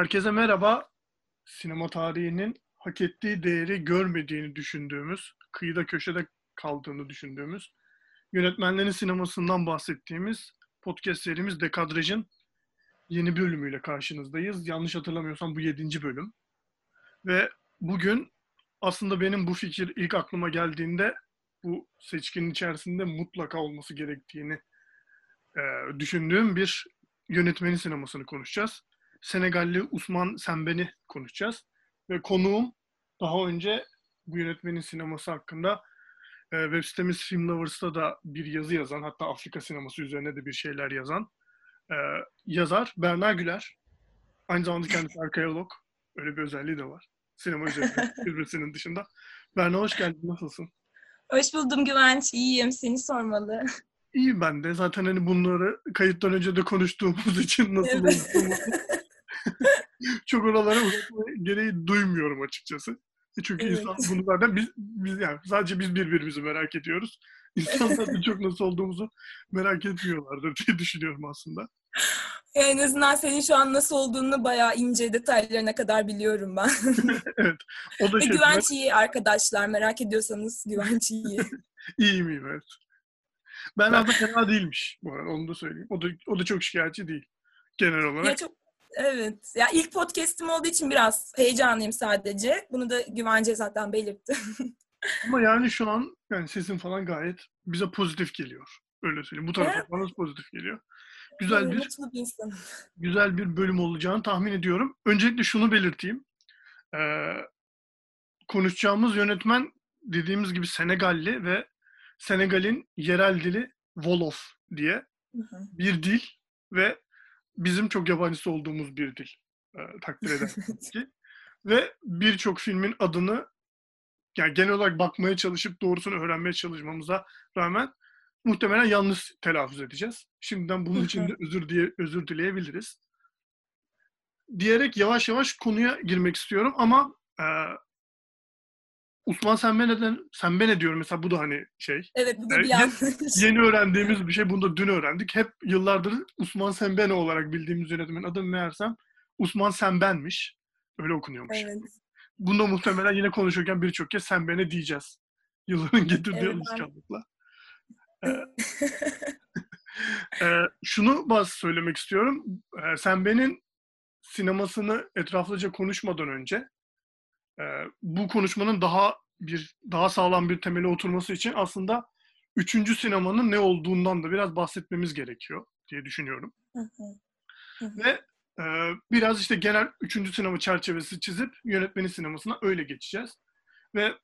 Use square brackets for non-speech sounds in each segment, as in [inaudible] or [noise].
Herkese merhaba. Sinema tarihinin hak ettiği değeri görmediğini düşündüğümüz, kıyıda köşede kaldığını düşündüğümüz, yönetmenlerin sinemasından bahsettiğimiz podcast serimiz Dekadraj'ın yeni bölümüyle karşınızdayız. Yanlış hatırlamıyorsam bu yedinci bölüm. Ve bugün aslında benim bu fikir ilk aklıma geldiğinde bu seçkinin içerisinde mutlaka olması gerektiğini e, düşündüğüm bir yönetmenin sinemasını konuşacağız. Senegalli Usman Semben'i konuşacağız. Ve konuğum daha önce bu yönetmenin sineması hakkında e, web sitemiz Film Lovers'ta da bir yazı yazan, hatta Afrika sineması üzerine de bir şeyler yazan e, yazar Berna Güler. Aynı zamanda kendisi [laughs] arkeolog. Öyle bir özelliği de var. Sinema üzerinde, birbirinin [laughs] dışında. Berna hoş geldin, nasılsın? Hoş buldum Güvenç, iyiyim. Seni sormalı. İyi ben de. Zaten hani bunları kayıttan önce de konuştuğumuz için nasıl evet. [laughs] çok oralara gereği duymuyorum açıkçası. E çünkü evet. insan bunu zaten biz, biz yani sadece biz birbirimizi merak ediyoruz. İnsanlar da [laughs] çok nasıl olduğumuzu merak etmiyorlardır diye düşünüyorum aslında. En azından senin şu an nasıl olduğunu bayağı ince detaylarına kadar biliyorum ben. [laughs] evet. O da Ve şey, güvenç iyi arkadaşlar. Merak ediyorsanız güvenç iyi. İyiyim iyiyim evet. Ben aslında fena değilmiş bu arada onu da söyleyeyim. O da, o da çok şikayetçi değil genel olarak. Ya çok Evet. Ya ilk podcast'im olduğu için biraz heyecanlıyım sadece. Bunu da güvence zaten belirtti. [laughs] Ama yani şu an yani sesin falan gayet bize pozitif geliyor. Öyle söyleyeyim. Bu tarafa evet. bana pozitif geliyor. Güzel bir, bir güzel bir bölüm olacağını tahmin ediyorum. Öncelikle şunu belirteyim. Ee, konuşacağımız yönetmen dediğimiz gibi Senegalli ve Senegal'in yerel dili Wolof diye hı hı. bir dil ve bizim çok yabancısı olduğumuz bir dil e, takdir edersiniz [laughs] ki. Ve birçok filmin adını yani genel olarak bakmaya çalışıp doğrusunu öğrenmeye çalışmamıza rağmen muhtemelen yanlış telaffuz edeceğiz. Şimdiden bunun için de özür diye özür dileyebiliriz. Diyerek yavaş yavaş konuya girmek istiyorum ama e, Osman Sembene, Sembene diyorum mesela bu da hani şey. Evet bu da bir yanlış. [laughs] Yeni öğrendiğimiz bir şey. Bunu da dün öğrendik. Hep yıllardır Osman Sembene olarak bildiğimiz yönetmenin adı meğersem Osman Semben'miş. Öyle okunuyormuş. Evet. Bunda muhtemelen yine konuşurken birçok kez Sembene diyeceğiz. Yılların getirdiği evet, alışkanlıkla. ee, [laughs] e, şunu bazı söylemek istiyorum. Ee, Semben'in sinemasını etraflıca konuşmadan önce bu konuşmanın daha bir daha sağlam bir temele oturması için aslında üçüncü sinemanın ne olduğundan da biraz bahsetmemiz gerekiyor diye düşünüyorum. Ve e, biraz işte genel üçüncü sinema çerçevesi çizip yönetmeni sinemasına öyle geçeceğiz. Ve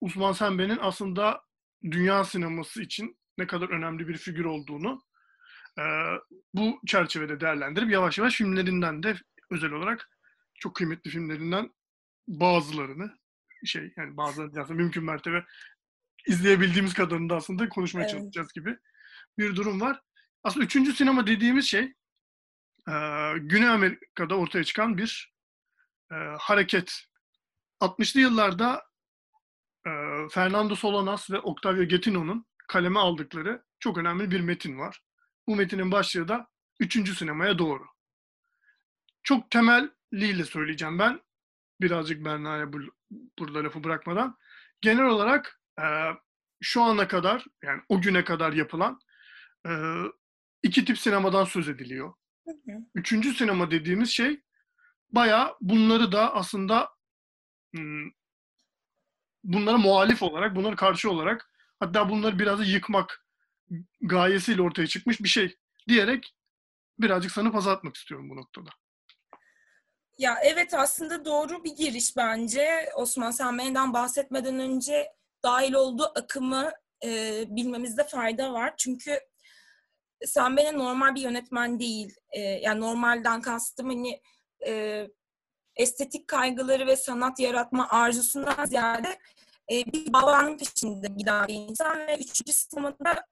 Osman Senbe'nin aslında dünya sineması için ne kadar önemli bir figür olduğunu e, bu çerçevede değerlendirip yavaş yavaş filmlerinden de özel olarak çok kıymetli filmlerinden bazılarını şey yani bazılarını aslında mümkün mertebe izleyebildiğimiz kadarını da aslında konuşmaya evet. çalışacağız gibi bir durum var. Aslında üçüncü sinema dediğimiz şey e, Güney Amerika'da ortaya çıkan bir e, hareket. 60'lı yıllarda e, Fernando Solanas ve Octavio Getino'nun kaleme aldıkları çok önemli bir metin var. Bu metinin başlığı da üçüncü sinemaya doğru. Çok temelliyle söyleyeceğim ben birazcık Berna'ya bu, burada lafı bırakmadan genel olarak e, şu ana kadar yani o güne kadar yapılan e, iki tip sinemadan söz ediliyor. Üçüncü sinema dediğimiz şey baya bunları da aslında hmm, bunlara muhalif olarak, bunlara karşı olarak hatta bunları biraz da yıkmak gayesiyle ortaya çıkmış bir şey diyerek birazcık sana atmak istiyorum bu noktada. Ya evet aslında doğru bir giriş bence. Osman Senmen'den bahsetmeden önce dahil olduğu akımı e, bilmemizde fayda var. Çünkü Senmen'e normal bir yönetmen değil. E, yani normalden kastım hani e, estetik kaygıları ve sanat yaratma arzusundan ziyade e, bir davanın peşinde giden bir insan ve üçüncü sinemada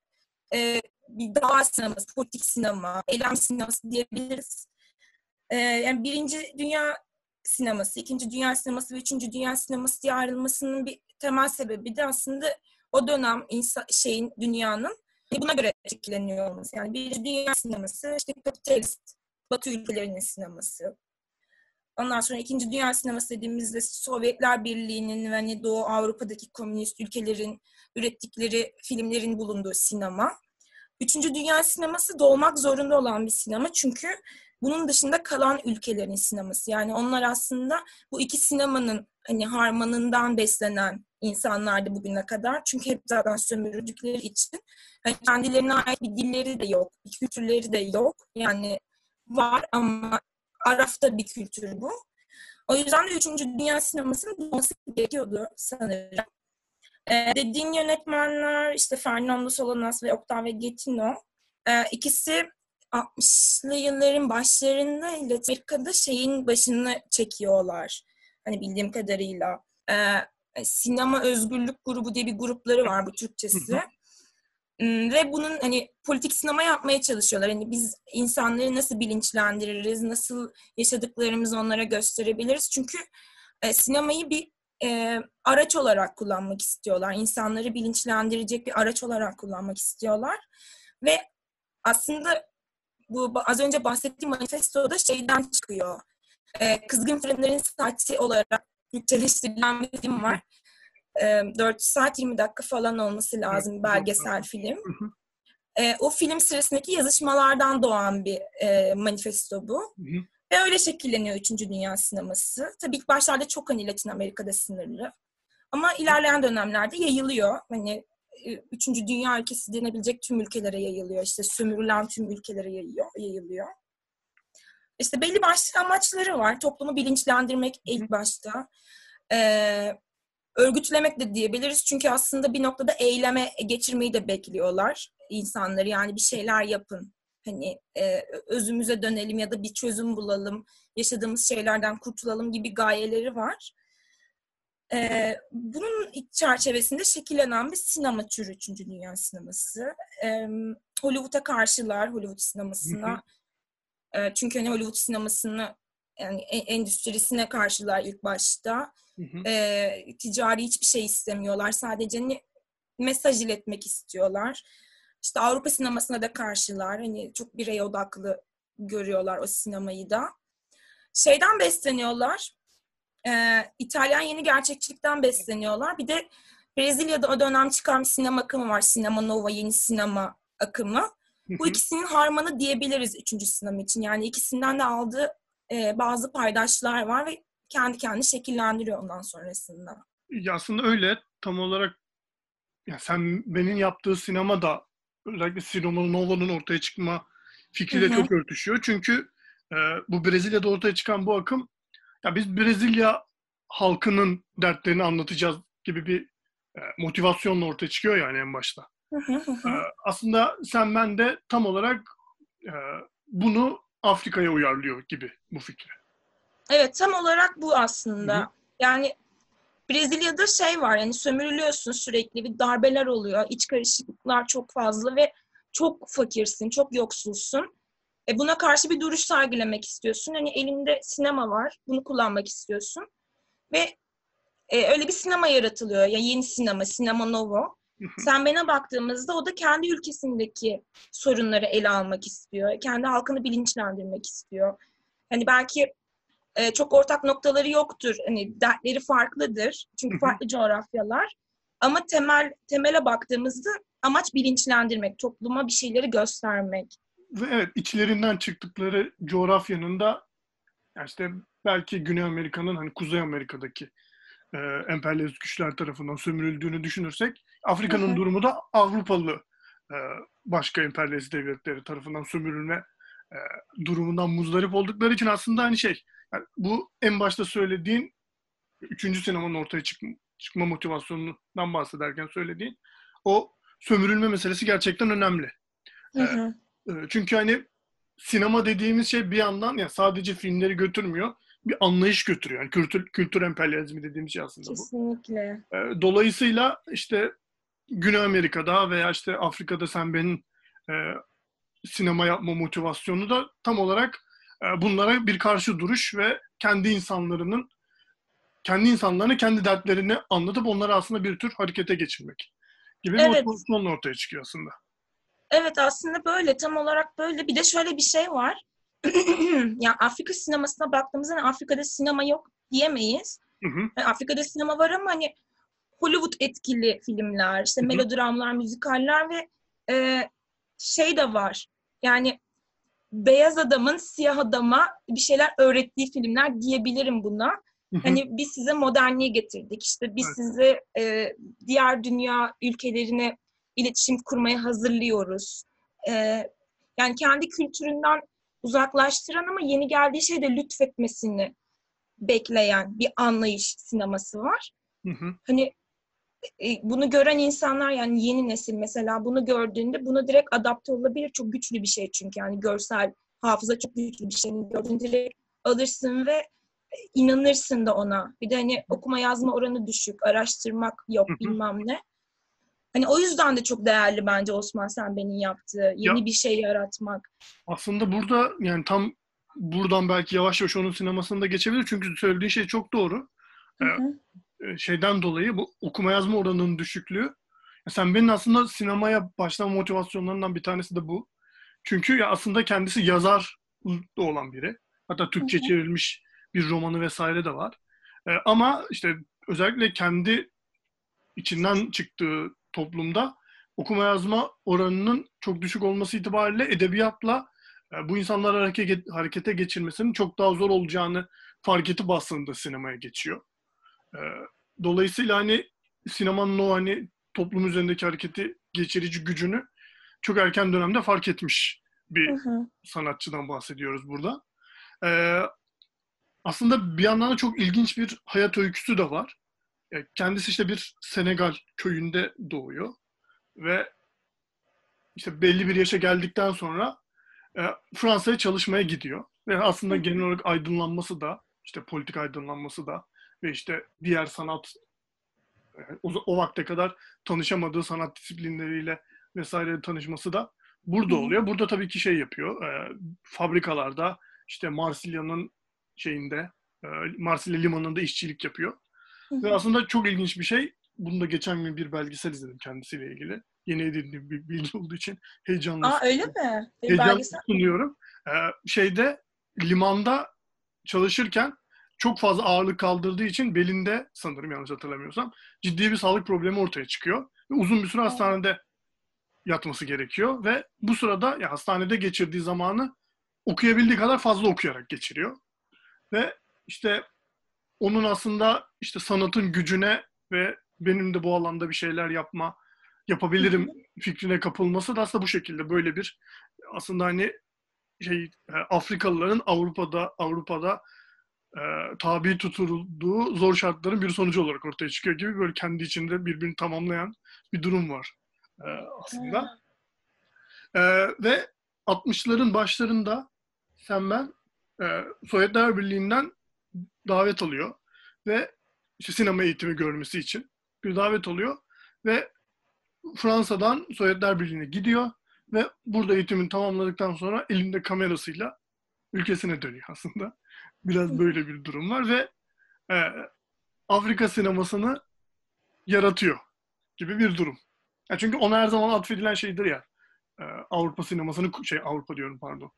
e, bir dava sineması, politik sinema, eylem sineması diyebiliriz. Ee, yani birinci dünya sineması, ikinci dünya sineması ve üçüncü dünya sineması diye ayrılmasının bir temel sebebi de aslında o dönem insan, şeyin, dünyanın buna göre şekilleniyor olması. Yani birinci dünya sineması işte kapitalist Batı ülkelerinin sineması. Ondan sonra İkinci Dünya Sineması dediğimizde Sovyetler Birliği'nin ve hani Doğu Avrupa'daki komünist ülkelerin ürettikleri filmlerin bulunduğu sinema. Üçüncü Dünya Sineması doğmak zorunda olan bir sinema çünkü bunun dışında kalan ülkelerin sineması. Yani onlar aslında bu iki sinemanın hani harmanından beslenen insanlardı bugüne kadar. Çünkü hep zaten sömürdükleri için hani kendilerine ait bir dilleri de yok, bir kültürleri de yok. Yani var ama arafta bir kültür bu. O yüzden de Üçüncü Dünya Sineması'nın bulması gerekiyordu sanırım. Ee, dediğin yönetmenler işte Fernando Solanas ve Octavio Getino. Ee, ikisi 60'lı yılların başlarında Amerika'da şeyin başını çekiyorlar. Hani bildiğim kadarıyla. Ee, Sinema Özgürlük Grubu diye bir grupları var bu Türkçesi. Hmm, ve bunun hani politik sinema yapmaya çalışıyorlar. Hani biz insanları nasıl bilinçlendiririz, nasıl yaşadıklarımızı onlara gösterebiliriz. Çünkü e, sinemayı bir e, araç olarak kullanmak istiyorlar. İnsanları bilinçlendirecek bir araç olarak kullanmak istiyorlar. Ve aslında bu az önce bahsettiğim manifestoda şeyden çıkıyor. E, Kızgın Filmlerin Saati olarak Türkçeleştirilen bir film var. E, 4 saat 20 dakika falan olması lazım belgesel film. E, o film sırasındaki yazışmalardan doğan bir e, manifesto bu. Hı hı. Ve öyle şekilleniyor Üçüncü Dünya sineması. Tabii ilk başlarda çok hani Latin Amerika'da sınırlı. Ama ilerleyen dönemlerde yayılıyor. Hani Üçüncü Dünya ülkesi denebilecek tüm ülkelere yayılıyor. İşte sömürülen tüm ülkelere yayıyor, yayılıyor. İşte belli başlı amaçları var. Toplumu bilinçlendirmek ilk başta. Ee, örgütlemek de diyebiliriz. Çünkü aslında bir noktada eyleme geçirmeyi de bekliyorlar insanları. Yani bir şeyler yapın. Hani e, özümüze dönelim ya da bir çözüm bulalım. Yaşadığımız şeylerden kurtulalım gibi gayeleri var. E, bunun çerçevesinde şekillenen bir sinema türü 3. Dünya sineması. E, Hollywood'a karşılar, Hollywood sinemasına. E, çünkü hani Hollywood sinemasını yani endüstrisine karşılar ilk başta. Hı hı. E, ticari hiçbir şey istemiyorlar. Sadece ne, mesaj iletmek istiyorlar. İşte Avrupa sinemasına da karşılar. Hani çok birey odaklı görüyorlar o sinemayı da. Şeyden besleniyorlar. E, İtalyan yeni gerçekçilikten besleniyorlar. Bir de Brezilya'da o dönem çıkan bir sinema akımı var. Sinema Nova, yeni sinema akımı. Bu ikisinin harmanı diyebiliriz üçüncü sinema için. Yani ikisinden de aldığı e, bazı paydaşlar var ve kendi kendini şekillendiriyor ondan sonrasında. Ya aslında öyle. Tam olarak ya sen benim yaptığı sinema da özellikle Sinema Nova'nın ortaya çıkma fikriyle çok örtüşüyor. Çünkü e, bu Brezilya'da ortaya çıkan bu akım ya biz Brezilya halkının dertlerini anlatacağız gibi bir e, motivasyonla ortaya çıkıyor yani en başta. e, aslında sen ben de tam olarak e, bunu Afrika'ya uyarlıyor gibi bu fikri. Evet tam olarak bu aslında. Hı-hı. Yani Brezilya'da şey var yani sömürülüyorsun sürekli bir darbeler oluyor. iç karışıklıklar çok fazla ve çok fakirsin, çok yoksulsun. E buna karşı bir duruş sergilemek istiyorsun. Hani elinde sinema var. Bunu kullanmak istiyorsun. Ve e, öyle bir sinema yaratılıyor. Yani yeni sinema, Sinema Novo. Sen bana baktığımızda o da kendi ülkesindeki sorunları ele almak istiyor. Kendi halkını bilinçlendirmek istiyor. Hani belki e, çok ortak noktaları yoktur. Hani dertleri farklıdır. Çünkü farklı coğrafyalar. Ama temel temele baktığımızda amaç bilinçlendirmek, topluma bir şeyleri göstermek. Ve evet içlerinden çıktıkları coğrafyanın da yani işte belki Güney Amerika'nın hani Kuzey Amerika'daki e, emperyalist güçler tarafından sömürüldüğünü düşünürsek Afrika'nın durumu da Avrupalı e, başka emperyalist devletleri tarafından sömürülme e, durumundan muzdarip oldukları için aslında hani şey yani bu en başta söylediğin üçüncü sinemanın ortaya çıkma, çıkma motivasyonundan bahsederken söylediğin o sömürülme meselesi gerçekten önemli. Hı hı. E, çünkü hani sinema dediğimiz şey bir yandan ya sadece filmleri götürmüyor bir anlayış götürüyor. Yani kültür, kültür emperyalizmi dediğimiz şey aslında bu. Kesinlikle. E, dolayısıyla işte Güney Amerika'da veya işte Afrika'da sen benim e, sinema yapma motivasyonu da tam olarak e, bunlara bir karşı duruş ve kendi insanlarının kendi insanlarını kendi dertlerini anlatıp onları aslında bir tür harekete geçirmek gibi bir evet. motivasyonla ortaya çıkıyor aslında. Evet aslında böyle tam olarak böyle. Bir de şöyle bir şey var. [clears throat] ya Afrika sinemasına baktığımızda hani Afrika'da sinema yok diyemeyiz. Hı hı. Yani Afrika'da sinema var ama hani Hollywood etkili filmler, işte Hı hı. melodramlar, müzikaller ve e, şey de var. Yani beyaz adamın siyah adama bir şeyler öğrettiği filmler diyebilirim buna. Hı hı. Hani biz size modernliği getirdik. İşte biz Evet. size e, diğer dünya ülkelerine iletişim kurmaya hazırlıyoruz. E, yani kendi kültüründen uzaklaştıran ama yeni geldiği şeyde lütfetmesini bekleyen bir anlayış sineması var. Hı hı. Hani e, bunu gören insanlar yani yeni nesil mesela bunu gördüğünde buna direkt adapte olabilir. Çok güçlü bir şey çünkü yani görsel hafıza çok güçlü bir şey. Gördüğünde direkt alırsın ve e, inanırsın da ona. Bir de hani okuma yazma oranı düşük, araştırmak yok bilmem ne. Hani o yüzden de çok değerli bence Osman Senben'in yaptığı. Yeni bir şey yaratmak. Aslında burada yani tam buradan belki yavaş yavaş onun sinemasında geçebilir. Çünkü söylediğin şey çok doğru. Hı Evet. hı. Ee, Şeyden dolayı bu okuma yazma oranının düşüklüğü. Ya Sen benim aslında sinemaya başlama motivasyonlarından bir tanesi de bu. Çünkü ya aslında kendisi yazar da olan biri. Hatta Türkçe Hı hı. çevrilmiş bir romanı vesaire de var. Ee, ama işte özellikle kendi içinden çıktığı toplumda okuma yazma oranının çok düşük olması itibariyle edebiyatla e, bu insanları hareket, harekete geçirmesinin çok daha zor olacağını fark edip aslında sinemaya geçiyor. E, Dolayısıyla hani sinemanın o hani toplum üzerindeki hareketi geçirici gücünü çok erken dönemde fark etmiş bir Hı hı. sanatçıdan bahsediyoruz burada. Ee, aslında bir yandan da çok ilginç bir hayat öyküsü de var. E, Kendisi işte bir Senegal köyünde doğuyor ve işte belli bir yaşa geldikten sonra e, Fransa'ya çalışmaya gidiyor. Ve aslında genel olarak aydınlanması da, işte politik aydınlanması da ve işte diğer sanat e, o, o vakte kadar tanışamadığı sanat disiplinleriyle vesaire tanışması da burada oluyor. Burada tabii ki şey yapıyor. e, fabrikalarda işte Marsilya'nın şeyinde e, Marsilya limanında işçilik yapıyor. Ve aslında çok ilginç bir şey. Bunu da geçen gün bir belgesel izledim kendisiyle ilgili. Yeni edindiğim bir bilgi olduğu için heyecanla Aa öyle mi? Bir heyecanla belgesel sunuyorum. Ee, şeyde limanda çalışırken çok fazla ağırlık kaldırdığı için belinde sanırım yanlış hatırlamıyorsam ciddi bir sağlık problemi ortaya çıkıyor. Ve uzun bir süre hastanede yatması gerekiyor ve bu sırada ya hastanede geçirdiği zamanı okuyabildiği kadar fazla okuyarak geçiriyor. Ve işte onun aslında işte sanatın gücüne ve benim de bu alanda bir şeyler yapma yapabilirim fikrine kapılması da aslında bu şekilde böyle bir aslında hani şey e, Afrikalıların Avrupa'da Avrupa'da e, tabi tutulduğu zor şartların bir sonucu olarak ortaya çıkıyor gibi böyle kendi içinde birbirini tamamlayan bir durum var e, aslında. E, ve 60'ların başlarında sen ben e, Sovyetler Birliği'nden davet alıyor ve işte sinema eğitimi görmesi için bir davet oluyor ve Fransa'dan Sovyetler Birliği'ne gidiyor ve burada eğitimini tamamladıktan sonra elinde kamerasıyla ülkesine dönüyor aslında. [laughs] Biraz böyle bir durum var ve e, Afrika sinemasını yaratıyor gibi bir durum. Ya çünkü ona her zaman atfedilen şeydir ya. e, Avrupa sinemasını şey Avrupa diyorum pardon.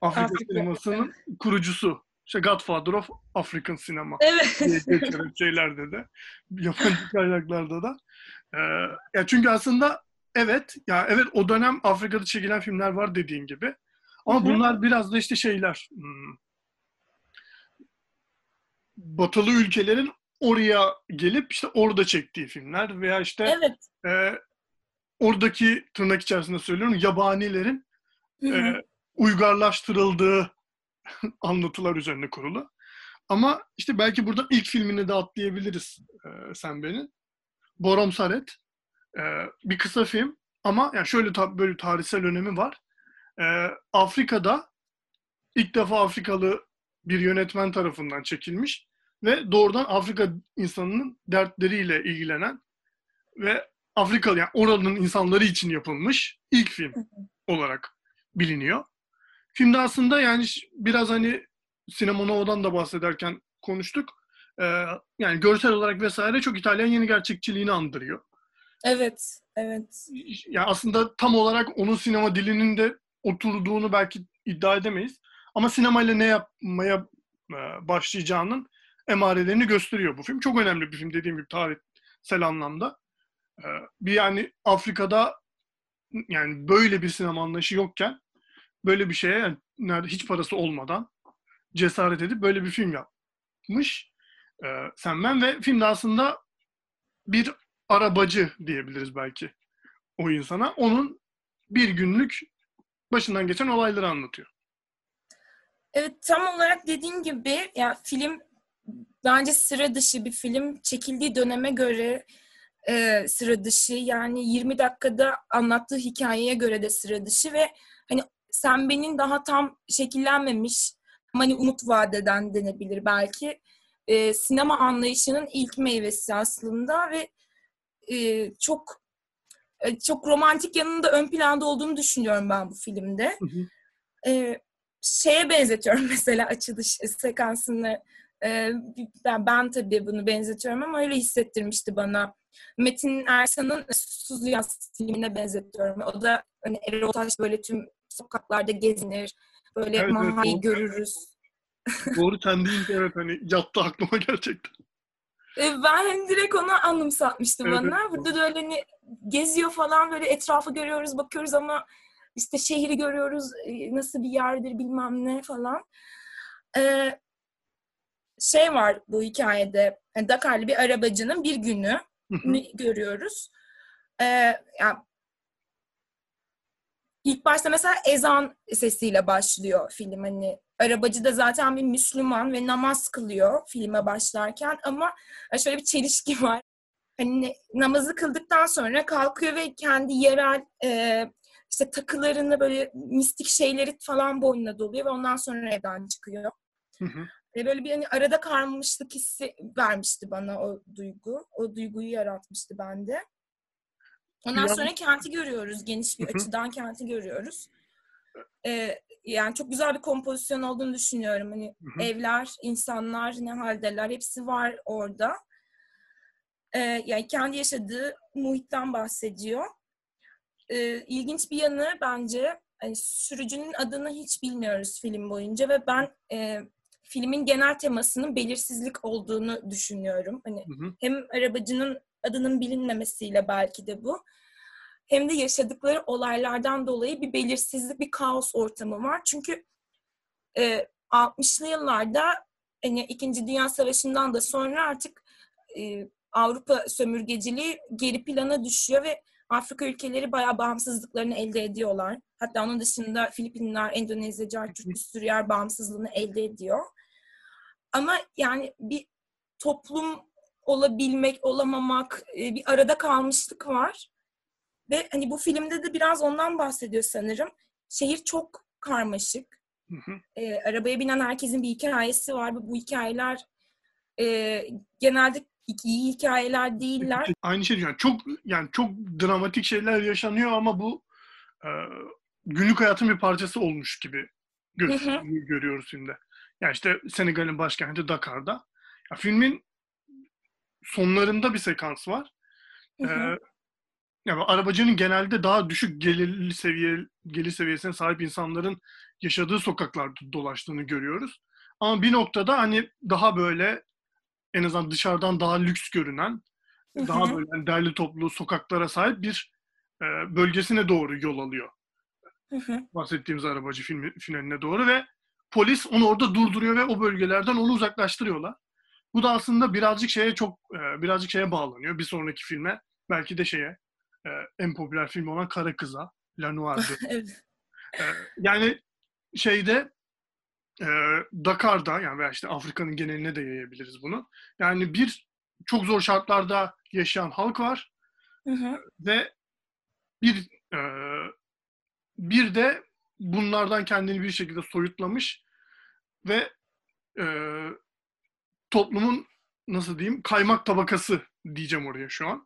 Afrika, Afrika, sinemasının kurucusu. İşte Godfather of African Cinema Evet. diye geçen şeylerde de [laughs] yabancı kaynaklarda da. Ee, ya çünkü aslında evet ya evet o dönem Afrika'da çekilen filmler var dediğin gibi. Ama bunlar biraz da işte şeyler hmm, batılı ülkelerin oraya gelip işte orada çektiği filmler veya işte evet. e, oradaki tırnak içerisinde söylüyorum yabanilerin e, uygarlaştırıldığı [laughs] anlatılar üzerine kurulu. Ama işte belki burada ilk filmini de atlayabiliriz e, sen benim. Borom Saret. E, bir kısa film ama yani şöyle ta- böyle tarihsel önemi var. E, Afrika'da ilk defa Afrikalı bir yönetmen tarafından çekilmiş ve doğrudan Afrika insanının dertleriyle ilgilenen ve Afrikalı yani oranın insanları için yapılmış ilk film olarak biliniyor. Filmde aslında yani biraz hani Sinema Nova'dan da bahsederken konuştuk. Ee, yani görsel olarak vesaire çok İtalyan yeni gerçekçiliğini andırıyor. Evet. Evet. Yani aslında tam olarak onun sinema dilinin de oturduğunu belki iddia edemeyiz. Ama sinemayla ne yapmaya e, başlayacağının emarelerini gösteriyor bu film. Çok önemli bir film dediğim gibi tarihsel anlamda. E, bir yani Afrika'da yani böyle bir sinema anlayışı yokken böyle bir şeye yani nerede hiç parası olmadan cesaret edip böyle bir film yapmış e, Sandman ve filmde aslında bir arabacı diyebiliriz belki o insana. Onun bir günlük başından geçen olayları anlatıyor. Evet tam olarak dediğin gibi ya film bence sıra dışı bir film. Çekildiği döneme göre e, sıra dışı. Yani 20 dakikada anlattığı hikayeye göre de sıra dışı ve hani sen benim daha tam şekillenmemiş hani umut vadeden denebilir belki. E, sinema anlayışının ilk meyvesi aslında ve e, çok e, çok romantik yanında ön planda olduğunu düşünüyorum ben bu filmde. Hı hı. E, şeye benzetiyorum [laughs] mesela açılış sekansını. E, ben, ben tabii bunu benzetiyorum ama öyle hissettirmişti bana. Metin Ersan'ın Susuz Yaz filmine benzetiyorum. O da hani Erol Taş böyle tüm sokaklarda gezinir. Böyle evet, Maha'yı evet, görürüz. Doğru sen deyince evet hani yattı aklıma gerçekten. E, ben hani direkt onu anımsatmıştı evet, bana. Evet. Burada da öyle hani geziyor falan böyle etrafı görüyoruz, bakıyoruz ama işte şehri görüyoruz, e, nasıl bir yerdir bilmem ne falan. Ee, şey var bu hikayede, yani Dakarlı bir arabacının bir günü görüyoruz. Ee, yani ilk başta mesela ezan sesiyle başlıyor film. Hani arabacı da zaten bir Müslüman ve namaz kılıyor filme başlarken ama şöyle bir çelişki [laughs] var. Hani namazı kıldıktan sonra kalkıyor ve kendi yerel e, işte takılarını böyle mistik şeyleri falan boynuna doluyor ve ondan sonra evden çıkıyor. Hı hı. Ve böyle bir hani arada karmışlık hissi vermişti bana o duygu. O duyguyu yaratmıştı bende. Ondan ya. sonra kenti görüyoruz. Geniş bir Hı-hı. açıdan kenti görüyoruz. Ee, yani çok güzel bir kompozisyon olduğunu düşünüyorum. Hani Hı-hı. evler, insanlar ne haldeler hepsi var orada. Ee, yani kendi yaşadığı muhitten bahsediyor. Ee, ilginç bir yanı bence hani sürücünün adını hiç bilmiyoruz film boyunca ve ben e, filmin genel temasının belirsizlik olduğunu düşünüyorum. Hani hı hı. hem arabacının adının bilinmemesiyle belki de bu. Hem de yaşadıkları olaylardan dolayı bir belirsizlik, bir kaos ortamı var. Çünkü e, 60'lı yıllarda hani İkinci Dünya Savaşı'ndan da sonra artık e, Avrupa sömürgeciliği geri plana düşüyor ve Afrika ülkeleri bayağı bağımsızlıklarını elde ediyorlar. Hatta onun dışında Filipinler, Endonezya, Cartürk bir sürü yer bağımsızlığını elde ediyor. Ama yani bir toplum olabilmek, olamamak, e, bir arada kalmışlık var. Ve hani bu filmde de biraz ondan bahsediyor sanırım. Şehir çok karmaşık. Hı hı. E, arabaya binen herkesin bir hikayesi var. Bu hikayeler e, genelde iyi hikayeler değiller. Aynı şey yani çok yani çok dramatik şeyler yaşanıyor ama bu e, günlük hayatın bir parçası olmuş gibi gör, hı. görüyoruz filmde. Yani işte Senegal'in başkenti Dakar'da. Ya filmin sonlarında bir sekans var. Hı hı. Ee, yani arabacının genelde daha düşük gelirli seviye gelir seviyesine sahip insanların yaşadığı sokaklarda dolaştığını görüyoruz. Ama bir noktada hani daha böyle en azından dışarıdan daha lüks görünen, daha böyle derli toplu sokaklara sahip bir e, bölgesine doğru yol alıyor. Bahsettiğimiz arabacı film, finaline doğru ve polis onu orada durduruyor ve o bölgelerden onu uzaklaştırıyorlar. Bu da aslında birazcık şeye çok e, birazcık şeye bağlanıyor. Bir sonraki filme belki de şeye e, en popüler film olan Kara Kız'a, La Noir'de. [laughs] evet. E, yani şeyde Dakar'da yani veya işte Afrika'nın geneline de yayabiliriz bunu. Yani bir çok zor şartlarda yaşayan halk var. Hı hı. Ve bir bir de bunlardan kendini bir şekilde soyutlamış ve e, toplumun nasıl diyeyim kaymak tabakası diyeceğim oraya şu an.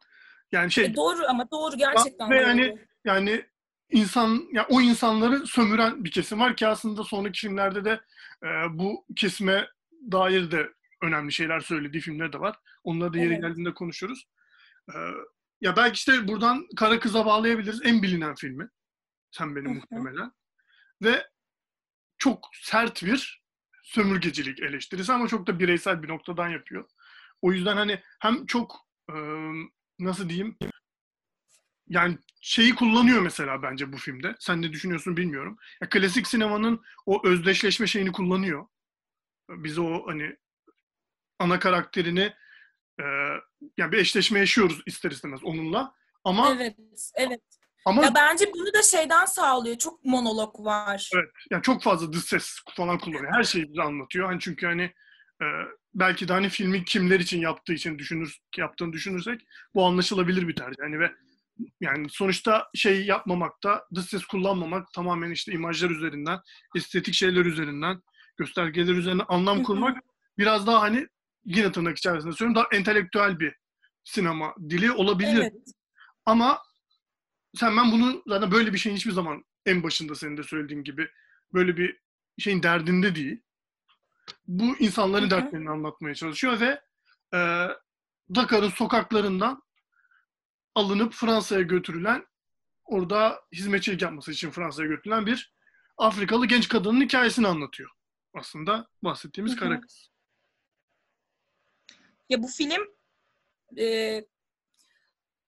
Yani şey e doğru ama doğru gerçekten ve doğru. yani yani insan yani o insanları sömüren bir kesim var ki aslında sonraki filmlerde de e, bu kesime dair de önemli şeyler söylediği filmler de var. Onları da yeri evet. geldiğinde konuşuruz. E, ya belki işte buradan Kara Kız'a bağlayabiliriz. En bilinen filmi. Sen benim muhtemelen. Ve çok sert bir sömürgecilik eleştirisi ama çok da bireysel bir noktadan yapıyor. O yüzden hani hem çok e, nasıl diyeyim yani şeyi kullanıyor mesela bence bu filmde. Sen ne düşünüyorsun bilmiyorum. Ya, klasik sinemanın o özdeşleşme şeyini kullanıyor. Biz o hani ana karakterini e, yani bir eşleşme yaşıyoruz ister istemez onunla. Ama Evet, evet. ama Ya bence bunu da şeyden sağlıyor. Çok monolog var. Evet. Yani çok fazla dış ses falan kullanıyor. Her şeyi bize anlatıyor. Hani çünkü hani e, belki de hani filmi kimler için yaptığı için düşünür yaptığını düşünürsek bu anlaşılabilir bir tercih. Hani ve yani sonuçta şey yapmamakta, dış ses kullanmamak tamamen işte imajlar üzerinden, estetik şeyler üzerinden, göstergeler üzerinden anlam kurmak biraz daha hani yine tırnak içerisinde söylüyorum daha entelektüel bir sinema dili olabilir. Evet. Ama sen ben bunu zaten böyle bir şeyin hiçbir zaman en başında senin de söylediğin gibi böyle bir şeyin derdinde değil. Bu insanların Hı hı. dertlerini anlatmaya çalışıyor ve e, Dakar'ın sokaklarından alınıp Fransa'ya götürülen orada hizmetçilik yapması için Fransa'ya götürülen bir Afrikalı genç kadının hikayesini anlatıyor. Aslında bahsettiğimiz kara kız. Ya bu film e,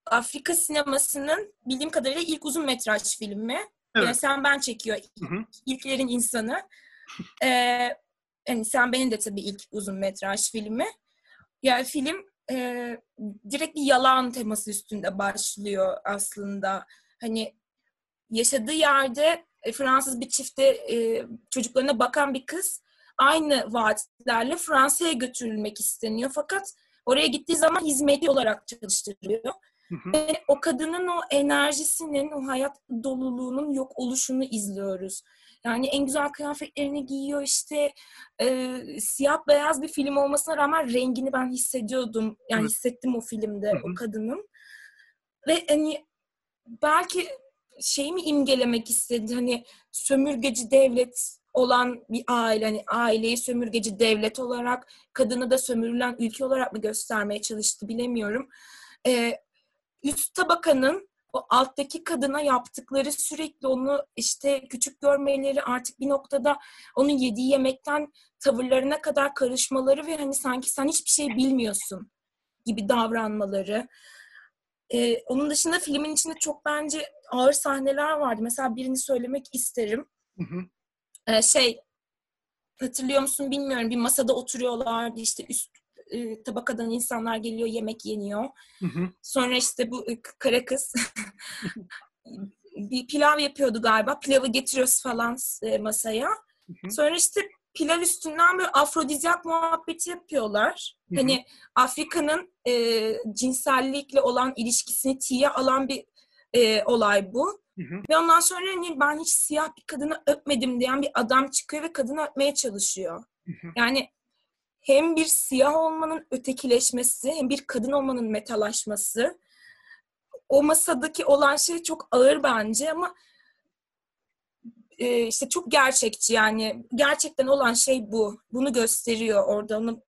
Afrika sinemasının bildiğim kadarıyla ilk uzun metraj filmi. Evet. Sen Ben çekiyor. Hı. İlklerin insanı. [laughs] E, yani Sen Ben'in de tabii ilk uzun metraj filmi. Yani film e, direkt bir yalan teması üstünde başlıyor aslında. Hani yaşadığı yerde e, Fransız bir çifte e, çocuklarına bakan bir kız aynı vaatlerle Fransa'ya götürülmek isteniyor. Fakat oraya gittiği zaman hizmetli olarak çalıştırılıyor. Hı hı. Ve o kadının o enerjisinin, o hayat doluluğunun yok oluşunu izliyoruz. Yani en güzel kıyafetlerini giyiyor işte e, siyah beyaz bir film olmasına rağmen rengini ben hissediyordum. Yani Evet. hissettim o filmde o kadının. Ve hani belki şeyi mi imgelemek istedi hani sömürgeci devlet olan bir aile hani aileyi sömürgeci devlet olarak kadını da sömürülen ülke olarak mı göstermeye çalıştı bilemiyorum. Ee, üst tabakanın o alttaki kadına yaptıkları sürekli onu işte küçük görmeleri artık bir noktada onun yediği yemekten tavırlarına kadar karışmaları ve hani sanki sen hiçbir şey bilmiyorsun gibi davranmaları. Ee, onun dışında filmin içinde çok bence ağır sahneler vardı. Mesela birini söylemek isterim. Hı hı. Ee, şey hatırlıyor musun bilmiyorum. Bir masada oturuyorlardı işte üst e, tabakadan insanlar geliyor yemek yeniyor. Hı hı. Sonra işte bu e, kara kız [laughs] bir pilav yapıyordu galiba. Pilavı getiriyoruz falan e, masaya. Hı hı. Sonra işte pilav üstünden böyle afrodizyak muhabbeti yapıyorlar. Hı hı. Hani Afrika'nın e, cinsellikle olan ilişkisini tiye alan bir e, olay bu. Hı hı. Ve ondan sonra hani ben hiç siyah bir kadını öpmedim diyen bir adam çıkıyor ve kadını öpmeye çalışıyor. Hı hı. Yani hem bir siyah olmanın ötekileşmesi hem bir kadın olmanın metalaşması. O masadaki olan şey çok ağır bence ama e, işte çok gerçekçi yani. Gerçekten olan şey bu. Bunu gösteriyor orada. Onu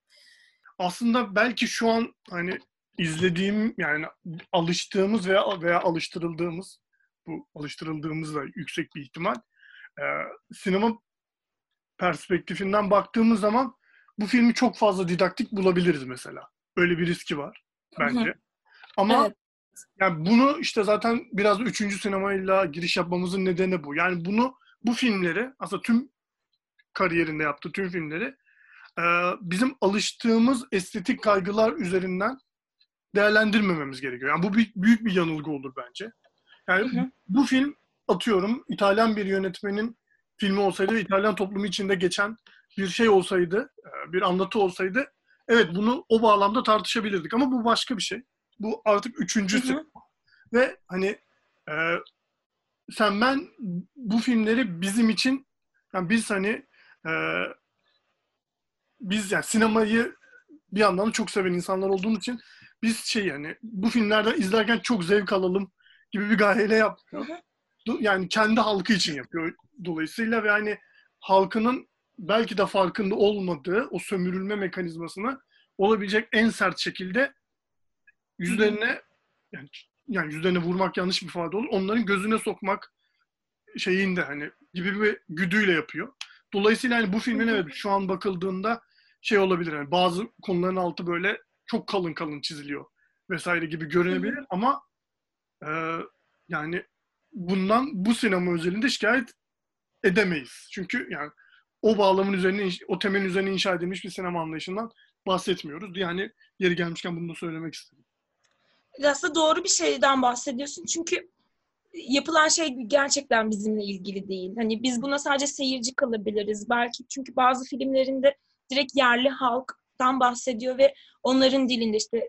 aslında belki şu an hani izlediğim yani alıştığımız veya veya alıştırıldığımız bu alıştırıldığımız da yüksek bir ihtimal. E, sinema perspektifinden baktığımız zaman bu filmi çok fazla didaktik bulabiliriz mesela. Öyle bir riski var bence. Ama Evet. yani bunu işte zaten biraz da üçüncü sinemayla giriş yapmamızın nedeni bu. Yani bunu bu filmleri aslında tüm kariyerinde yaptığı tüm filmleri e, bizim alıştığımız estetik kaygılar üzerinden değerlendirmememiz gerekiyor. Yani bu büyük, bir yanılgı olur bence. Yani Hı hı. bu film atıyorum İtalyan bir yönetmenin filmi olsaydı İtalyan toplumu içinde geçen bir şey olsaydı, e, bir anlatı olsaydı evet bunu o bağlamda tartışabilirdik ama bu başka bir şey. Bu artık üçüncüsü. Hı hı. Ve hani e, sen ben bu filmleri bizim için yani biz hani e, biz yani sinemayı bir yandan da çok seven insanlar olduğumuz için biz şey yani bu filmlerden izlerken çok zevk alalım gibi bir gayeyle yapmıyor. Yani kendi halkı için yapıyor dolayısıyla ve yani halkının belki de farkında olmadığı o sömürülme mekanizmasını olabilecek en sert şekilde yüzlerine yani, yani yüzlerine vurmak yanlış bir ifade olur. Onların gözüne sokmak şeyinde hani gibi bir güdüyle yapıyor. Dolayısıyla hani bu filmin evet şu an bakıldığında şey olabilir. Yani bazı konuların altı böyle çok kalın kalın çiziliyor vesaire gibi görünebilir ama e, yani bundan bu sinema özelinde şikayet edemeyiz. Çünkü yani o bağlamın üzerine, o temelin üzerine inşa edilmiş bir sinema anlayışından bahsetmiyoruz. Yani yeri gelmişken bunu da söylemek istedim. Aslında doğru bir şeyden bahsediyorsun. Çünkü yapılan şey gerçekten bizimle ilgili değil. Hani biz buna sadece seyirci kalabiliriz. Belki çünkü bazı filmlerinde direkt yerli halktan bahsediyor ve onların dilinde işte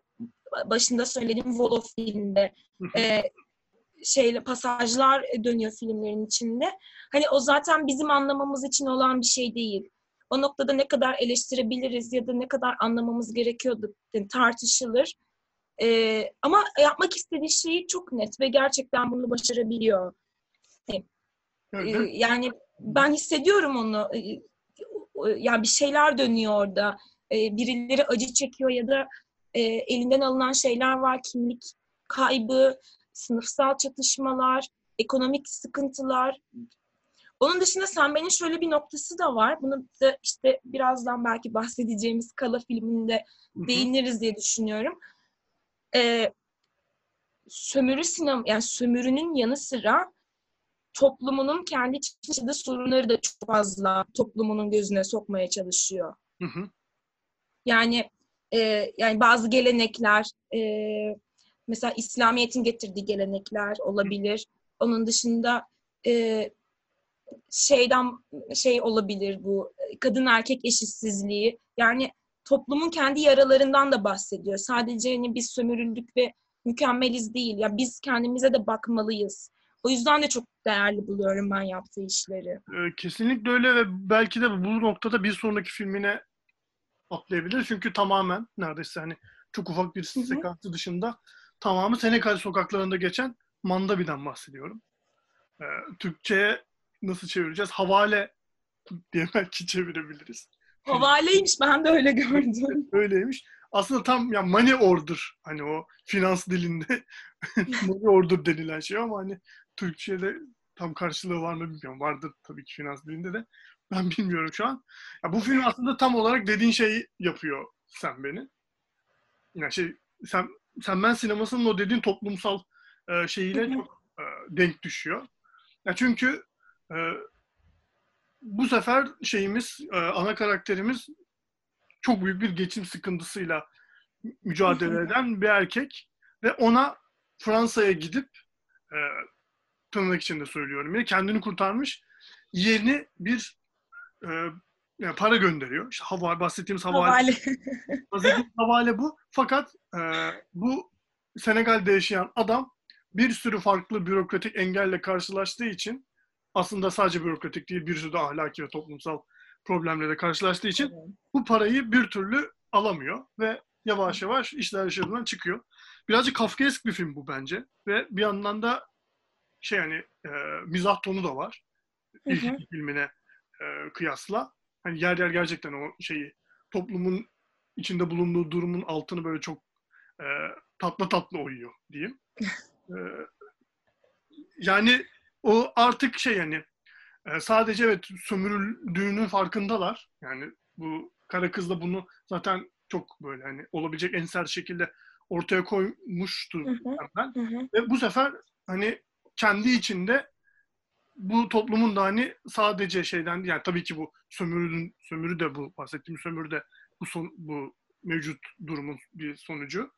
başında söylediğim Volo filminde e, şeyle pasajlar dönüyor filmlerin içinde. Hani o zaten bizim anlamamız için olan bir şey değil. O noktada ne kadar eleştirebiliriz ya da ne kadar anlamamız gerekiyordu yani tartışılır. Ee, ama yapmak istediği şeyi çok net ve gerçekten bunu başarabiliyor. Ee, yani ben hissediyorum onu. Ee, yani bir şeyler dönüyor orada. Ee, birileri acı çekiyor ya da e, elinden alınan şeyler var. Kimlik kaybı, sınıfsal çatışmalar, ekonomik sıkıntılar. Onun dışında Senbe'nin şöyle bir noktası da var. Bunu da işte birazdan belki bahsedeceğimiz Kala filminde değiniriz diye düşünüyorum. Ee, sömürü sinema, yani sömürünün yanı sıra toplumunun kendi içinde sorunları da çok fazla toplumunun gözüne sokmaya çalışıyor. Hı hı. Yani e, yani bazı gelenekler, e, mesela İslamiyet'in getirdiği gelenekler olabilir. Onun dışında e, şeyden şey olabilir bu kadın erkek eşitsizliği. Yani toplumun kendi yaralarından da bahsediyor. Sadece hani biz sömürüldük ve mükemmeliz değil. Ya biz kendimize de bakmalıyız. O yüzden de çok değerli buluyorum ben yaptığı işleri. Kesinlikle öyle ve belki de bu noktada bir sonraki filmine atlayabilir. Çünkü tamamen neredeyse hani çok ufak bir sekansı dışında tamamı Senegal sokaklarında geçen Mandabi'den bahsediyorum. Ee, Türkçe'ye nasıl çevireceğiz? Havale diye belki çevirebiliriz. Havaleymiş ben de öyle gördüm. [laughs] Öyleymiş. Aslında tam ya money order hani o finans dilinde [laughs] money order denilen şey ama hani Türkçe'de tam karşılığı var mı bilmiyorum. Vardır tabii ki finans dilinde de. Ben bilmiyorum şu an. Ya bu film aslında tam olarak dediğin şeyi yapıyor sen beni. Yani şey sen sen ben sinemasının o dediğin toplumsal e, şeyiyle çok e, denk düşüyor. Ya çünkü e, bu sefer şeyimiz e, ana karakterimiz çok büyük bir geçim sıkıntısıyla mücadele eden bir erkek ve ona Fransa'ya gidip e, tırnak içinde söylüyorum. Yine kendini kurtarmış yerini bir e, yani para gönderiyor. İşte hava, bahsettiğimiz havale. havale. [laughs] bahsettiğimiz havale bu. Fakat e, bu Senegal'de yaşayan adam bir sürü farklı bürokratik engelle karşılaştığı için aslında sadece bürokratik değil bir sürü de ahlaki ve toplumsal problemle karşılaştığı için bu parayı bir türlü alamıyor ve yavaş yavaş işler dışarıdan çıkıyor. Birazcık Kafkaesk bir film bu bence ve bir yandan da şey yani e, mizah tonu da var. İlk filmine e, kıyasla. Hani yer yer gerçekten o şeyi toplumun içinde bulunduğu durumun altını böyle çok e, tatlı tatlı oyuyor diyeyim. [laughs] e, yani o artık şey yani e, sadece evet sömürüldüğünün farkındalar. Yani bu kara kız da bunu zaten çok böyle hani olabilecek en sert şekilde ortaya koymuştu ben. Ve bu sefer hani kendi içinde bu toplumun da hani sadece şeyden yani tabii ki bu sömürünün sömürü de bu bahsettiğim sömürü de bu son, bu mevcut durumun bir sonucu.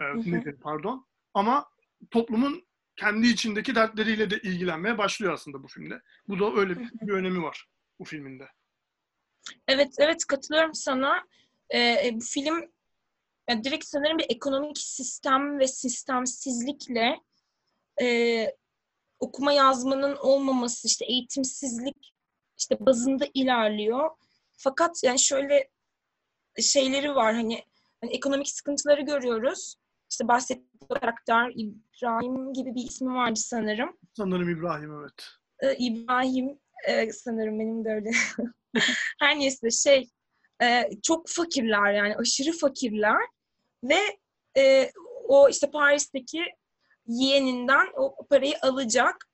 E, nedir pardon. Ama toplumun kendi içindeki dertleriyle de ilgilenmeye başlıyor aslında bu filmde. Bu da öyle bir önemi var bu filminde. Evet, evet katılıyorum sana. Ee, bu film yani direkt sanırım bir ekonomik sistem ve sistemsizlikle e, okuma yazmanın olmaması, işte eğitimsizlik işte bazında ilerliyor. Fakat yani şöyle şeyleri var hani, hani ekonomik sıkıntıları görüyoruz. İşte bahsettiğim karakter İbrahim gibi bir ismi vardı sanırım. Sanırım İbrahim evet. Ee, İbrahim e, sanırım benim de öyle. [laughs] Her neyse şey e, çok fakirler yani aşırı fakirler ve e, o işte Paris'teki yeğeninden o parayı alacak.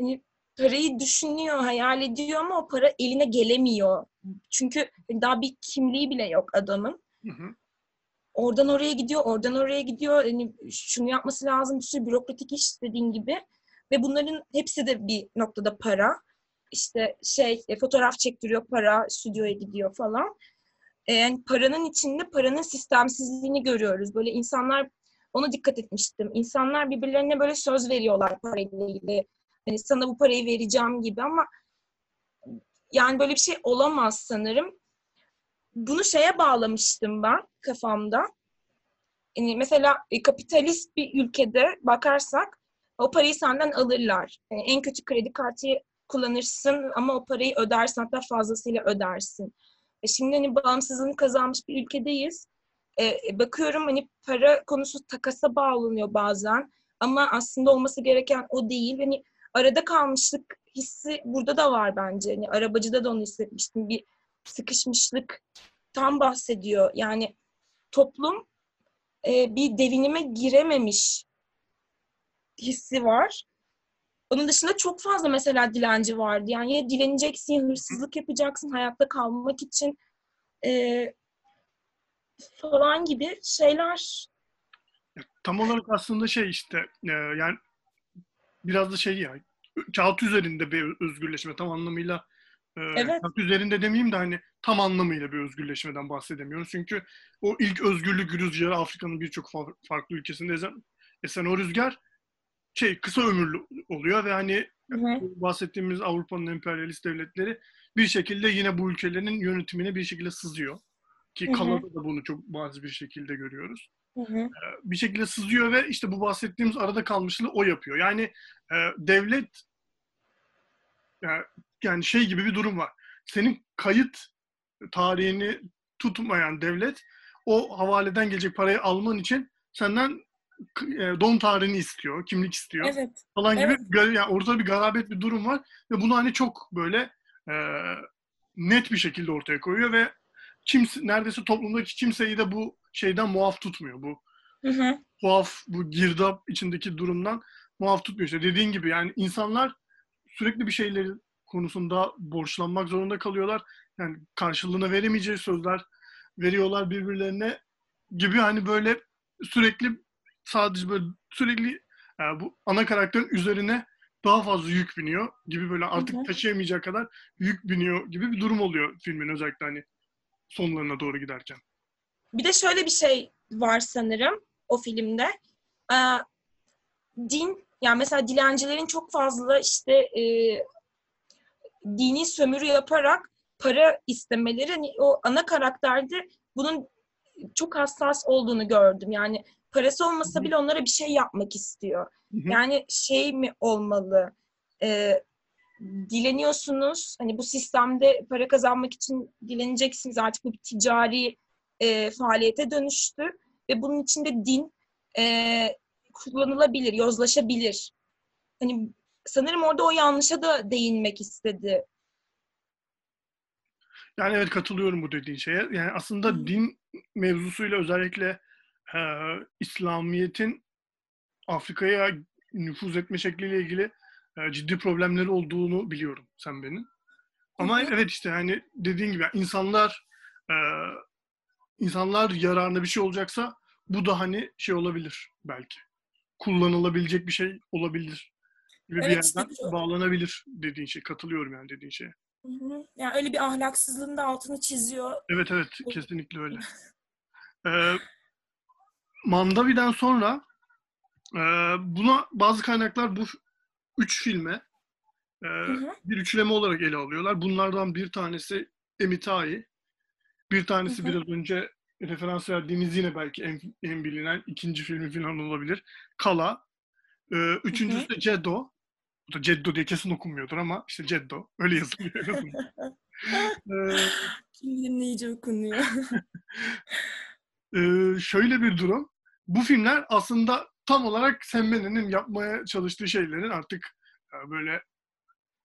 Hani parayı düşünüyor, hayal ediyor ama o para eline gelemiyor. Çünkü daha bir kimliği bile yok adamın. Hı hı. Oradan oraya gidiyor, oradan oraya gidiyor. Yani şunu yapması lazım, bir sürü bürokratik iş dediğin gibi. Ve bunların hepsi de bir noktada para. İşte şey, e, fotoğraf çektiriyor para, stüdyoya gidiyor falan. E, yani paranın içinde paranın sistemsizliğini görüyoruz. Böyle insanlar, ona dikkat etmiştim. İnsanlar birbirlerine böyle söz veriyorlar parayla ilgili. Hani sana bu parayı vereceğim gibi ama yani böyle bir şey olamaz sanırım. Bunu şeye bağlamıştım ben kafamda. Yani mesela e, kapitalist bir ülkede bakarsak o parayı senden alırlar. Yani en kötü kredi kartı kullanırsın ama o parayı ödersin hatta fazlasıyla ödersin. E şimdi hani bağımsızlığını kazanmış bir ülkedeyiz. E, bakıyorum hani para konusu takasa bağlanıyor bazen ama aslında olması gereken o değil. Hani arada kalmışlık hissi burada da var bence. Hani arabacıda da onu hissetmiştim. Bir sıkışmışlık tam bahsediyor. Yani toplum e, bir devinime girememiş hissi var. Onun dışında çok fazla mesela dilenci vardı. Yani ya dileneceksin, hırsızlık yapacaksın hayatta kalmak için e, falan gibi şeyler. Tam olarak aslında şey işte e, yani biraz da şey ya kağıt üzerinde bir özgürleşme tam anlamıyla e, Evet. kağıt üzerinde demeyeyim de hani tam anlamıyla bir özgürleşmeden bahsedemiyoruz. Çünkü o ilk özgürlük rüzgarı Afrika'nın birçok fa- farklı ülkesinde esen, esen o rüzgar şey kısa ömürlü oluyor ve hani Hı hı. bahsettiğimiz Avrupa'nın emperyalist devletleri bir şekilde yine bu ülkelerin yönetimine bir şekilde sızıyor. Ki Hı hı. Kanada'da da bunu çok bariz bir şekilde görüyoruz Hı hı. bir şekilde sızıyor ve işte bu bahsettiğimiz arada kalmışlığı o yapıyor. Yani e, devlet yani, yani şey gibi bir durum var. Senin kayıt tarihini tutmayan devlet o havaleden gelecek parayı alman için senden e, doğum tarihini istiyor, kimlik istiyor Evet. falan gibi Evet. yani ortada bir garabet bir durum var ve bunu hani çok böyle e, net bir şekilde ortaya koyuyor ve kimse neredeyse toplumdaki kimseyi de bu şeyden muaf tutmuyor. Bu Hı hı. tuhaf bu girdap içindeki durumdan muaf tutmuyor. İşte dediğin gibi yani insanlar sürekli bir şeyleri konusunda borçlanmak zorunda kalıyorlar. Yani karşılığını veremeyeceği sözler veriyorlar birbirlerine gibi hani böyle sürekli sadece böyle sürekli e, bu ana karakterin üzerine daha fazla yük biniyor gibi böyle artık taşıyamayacak kadar yük biniyor gibi bir durum oluyor filmin özellikle hani sonlarına doğru giderken. Bir de şöyle bir şey var sanırım o filmde. Ee, din, yani mesela dilencilerin çok fazla işte e, dini sömürü yaparak para istemeleri hani o ana karakterde bunun çok hassas olduğunu gördüm. Yani parası olmasa bile onlara bir şey yapmak istiyor. Yani şey mi olmalı? Ee, dileniyorsunuz. Hani bu sistemde para kazanmak için dileneceksiniz. Artık bu bir ticari e, faaliyete dönüştü ve bunun içinde din e, kullanılabilir, yozlaşabilir. Hani sanırım orada o yanlışa da değinmek istedi. Yani evet katılıyorum bu dediğin şeye. Yani aslında Hı din mevzusuyla özellikle e, İslamiyet'in Afrika'ya nüfuz etme şekliyle ilgili ciddi problemleri olduğunu biliyorum sen benim. Ama Hı hı. evet işte hani dediğin gibi insanlar e, insanlar yararına bir şey olacaksa bu da hani şey olabilir belki. Kullanılabilecek bir şey olabilir gibi bir Evet işte yerden çok- bağlanabilir dediğin şey. Katılıyorum yani dediğin şeye. Yani öyle bir ahlaksızlığın da altını çiziyor. Evet evet kesinlikle öyle. Ee, [laughs] Mandavi'den sonra e, buna bazı kaynaklar bu üç filme e, Hı hı. bir üçleme olarak ele alıyorlar. Bunlardan bir tanesi Emitai, bir tanesi Hı hı. biraz önce referans verdiğimiz yine belki en, en bilinen ikinci filmi falan olabilir. Kala. Ee, üçüncüsü de Ceddo. Bu da Ceddo diye kesin okunmuyordur ama işte Ceddo. Öyle yazılıyor. Ee, [laughs] Kim bilir okunuyor. Ee, [laughs] şöyle bir durum. Bu filmler aslında tam olarak Semmene'nin yapmaya çalıştığı şeylerin artık e, böyle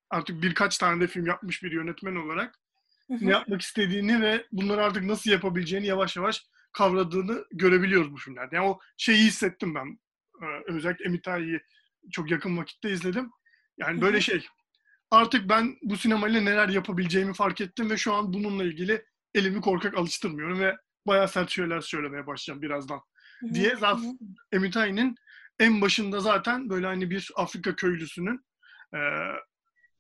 artık birkaç tane de film yapmış bir yönetmen olarak ne yapmak istediğini ve bunları artık nasıl yapabileceğini yavaş yavaş kavradığını görebiliyoruz bu filmlerde. Yani o şeyi hissettim ben. Ee, özellikle Emitai'yi çok yakın vakitte izledim. Yani böyle şey artık ben bu sinemayla neler yapabileceğimi fark ettim ve şu an bununla ilgili elimi korkak alıştırmıyorum ve bayağı sert şeyler söylemeye başlayacağım birazdan diye zaten Emitay'ın en başında zaten böyle hani bir Afrika köylüsünün e,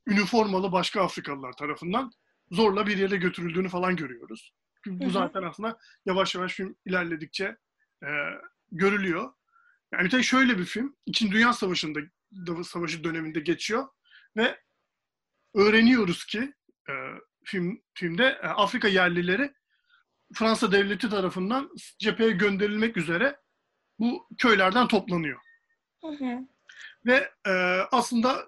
üniformalı başka Afrikalılar tarafından zorla bir yere götürüldüğünü falan görüyoruz. Bu zaten aslında yavaş yavaş film ilerledikçe e, görülüyor. Yani Emitay şöyle bir film. İkinci Dünya Savaşı'nda savaşı döneminde geçiyor ve öğreniyoruz ki e, film filmde e, Afrika yerlileri Fransa devleti tarafından cepheye gönderilmek üzere bu köylerden toplanıyor. Hı hı. Ve e, aslında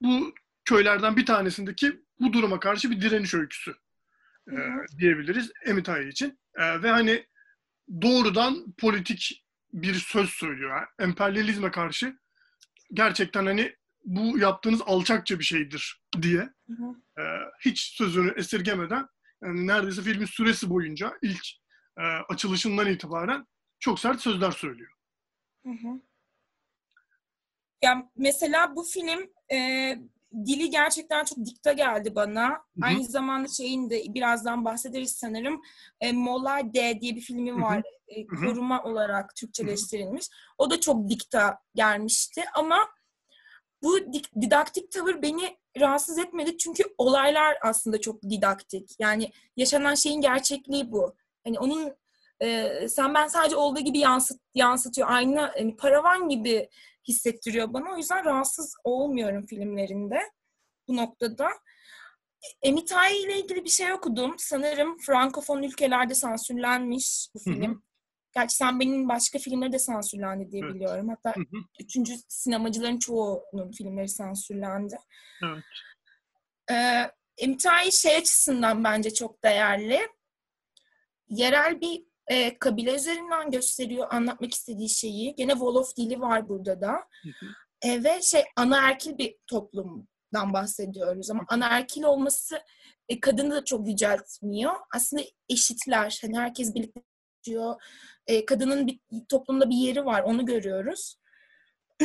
bu köylerden bir tanesindeki bu duruma karşı bir direniş öyküsü e, diyebiliriz Emitay için. E, ve hani doğrudan politik bir söz söylüyor. Yani emperyalizme karşı gerçekten hani bu yaptığınız alçakça bir şeydir diye Hı hı. e, hiç sözünü esirgemeden yani neredeyse filmin süresi boyunca ilk e, açılışından itibaren çok sert sözler söylüyor. Hı hı. Ya mesela bu film e, dili gerçekten çok dikta geldi bana. Aynı zamanda şeyin de birazdan bahsederiz sanırım. E, Mola D diye bir filmi var. E, koruma olarak Türkçeleştirilmiş. O da çok dikta gelmişti ama bu dik- didaktik tavır beni rahatsız etmedi çünkü olaylar aslında çok didaktik. Yani yaşanan şeyin gerçekliği bu. Hani onun e, sen ben sadece olduğu gibi yansıt, yansıtıyor. Aynı hani paravan gibi hissettiriyor bana. O yüzden rahatsız olmuyorum filmlerinde bu noktada. Emitay ile ilgili bir şey okudum. Sanırım Frankofon ülkelerde sansürlenmiş bu Hı hı. Gerçi sen benim başka filmleri de sansürlendi diye Evet. biliyorum. Hatta Hı hı. üçüncü sinemacıların çoğunun filmleri sansürlendi. Evet. Ee, Emitay şey açısından bence çok değerli. Yerel bir e, kabile üzerinden gösteriyor anlatmak istediği şeyi. Gene Wolof dili var burada da. Hı hı. E, ve şey anaerkil bir toplumdan bahsediyoruz ama anaerkil olması e, kadını da çok yüceltmiyor. Aslında eşitler. Hani herkes birlikte yaşıyor. E, kadının bir, toplumda bir yeri var. Onu görüyoruz. [clears throat]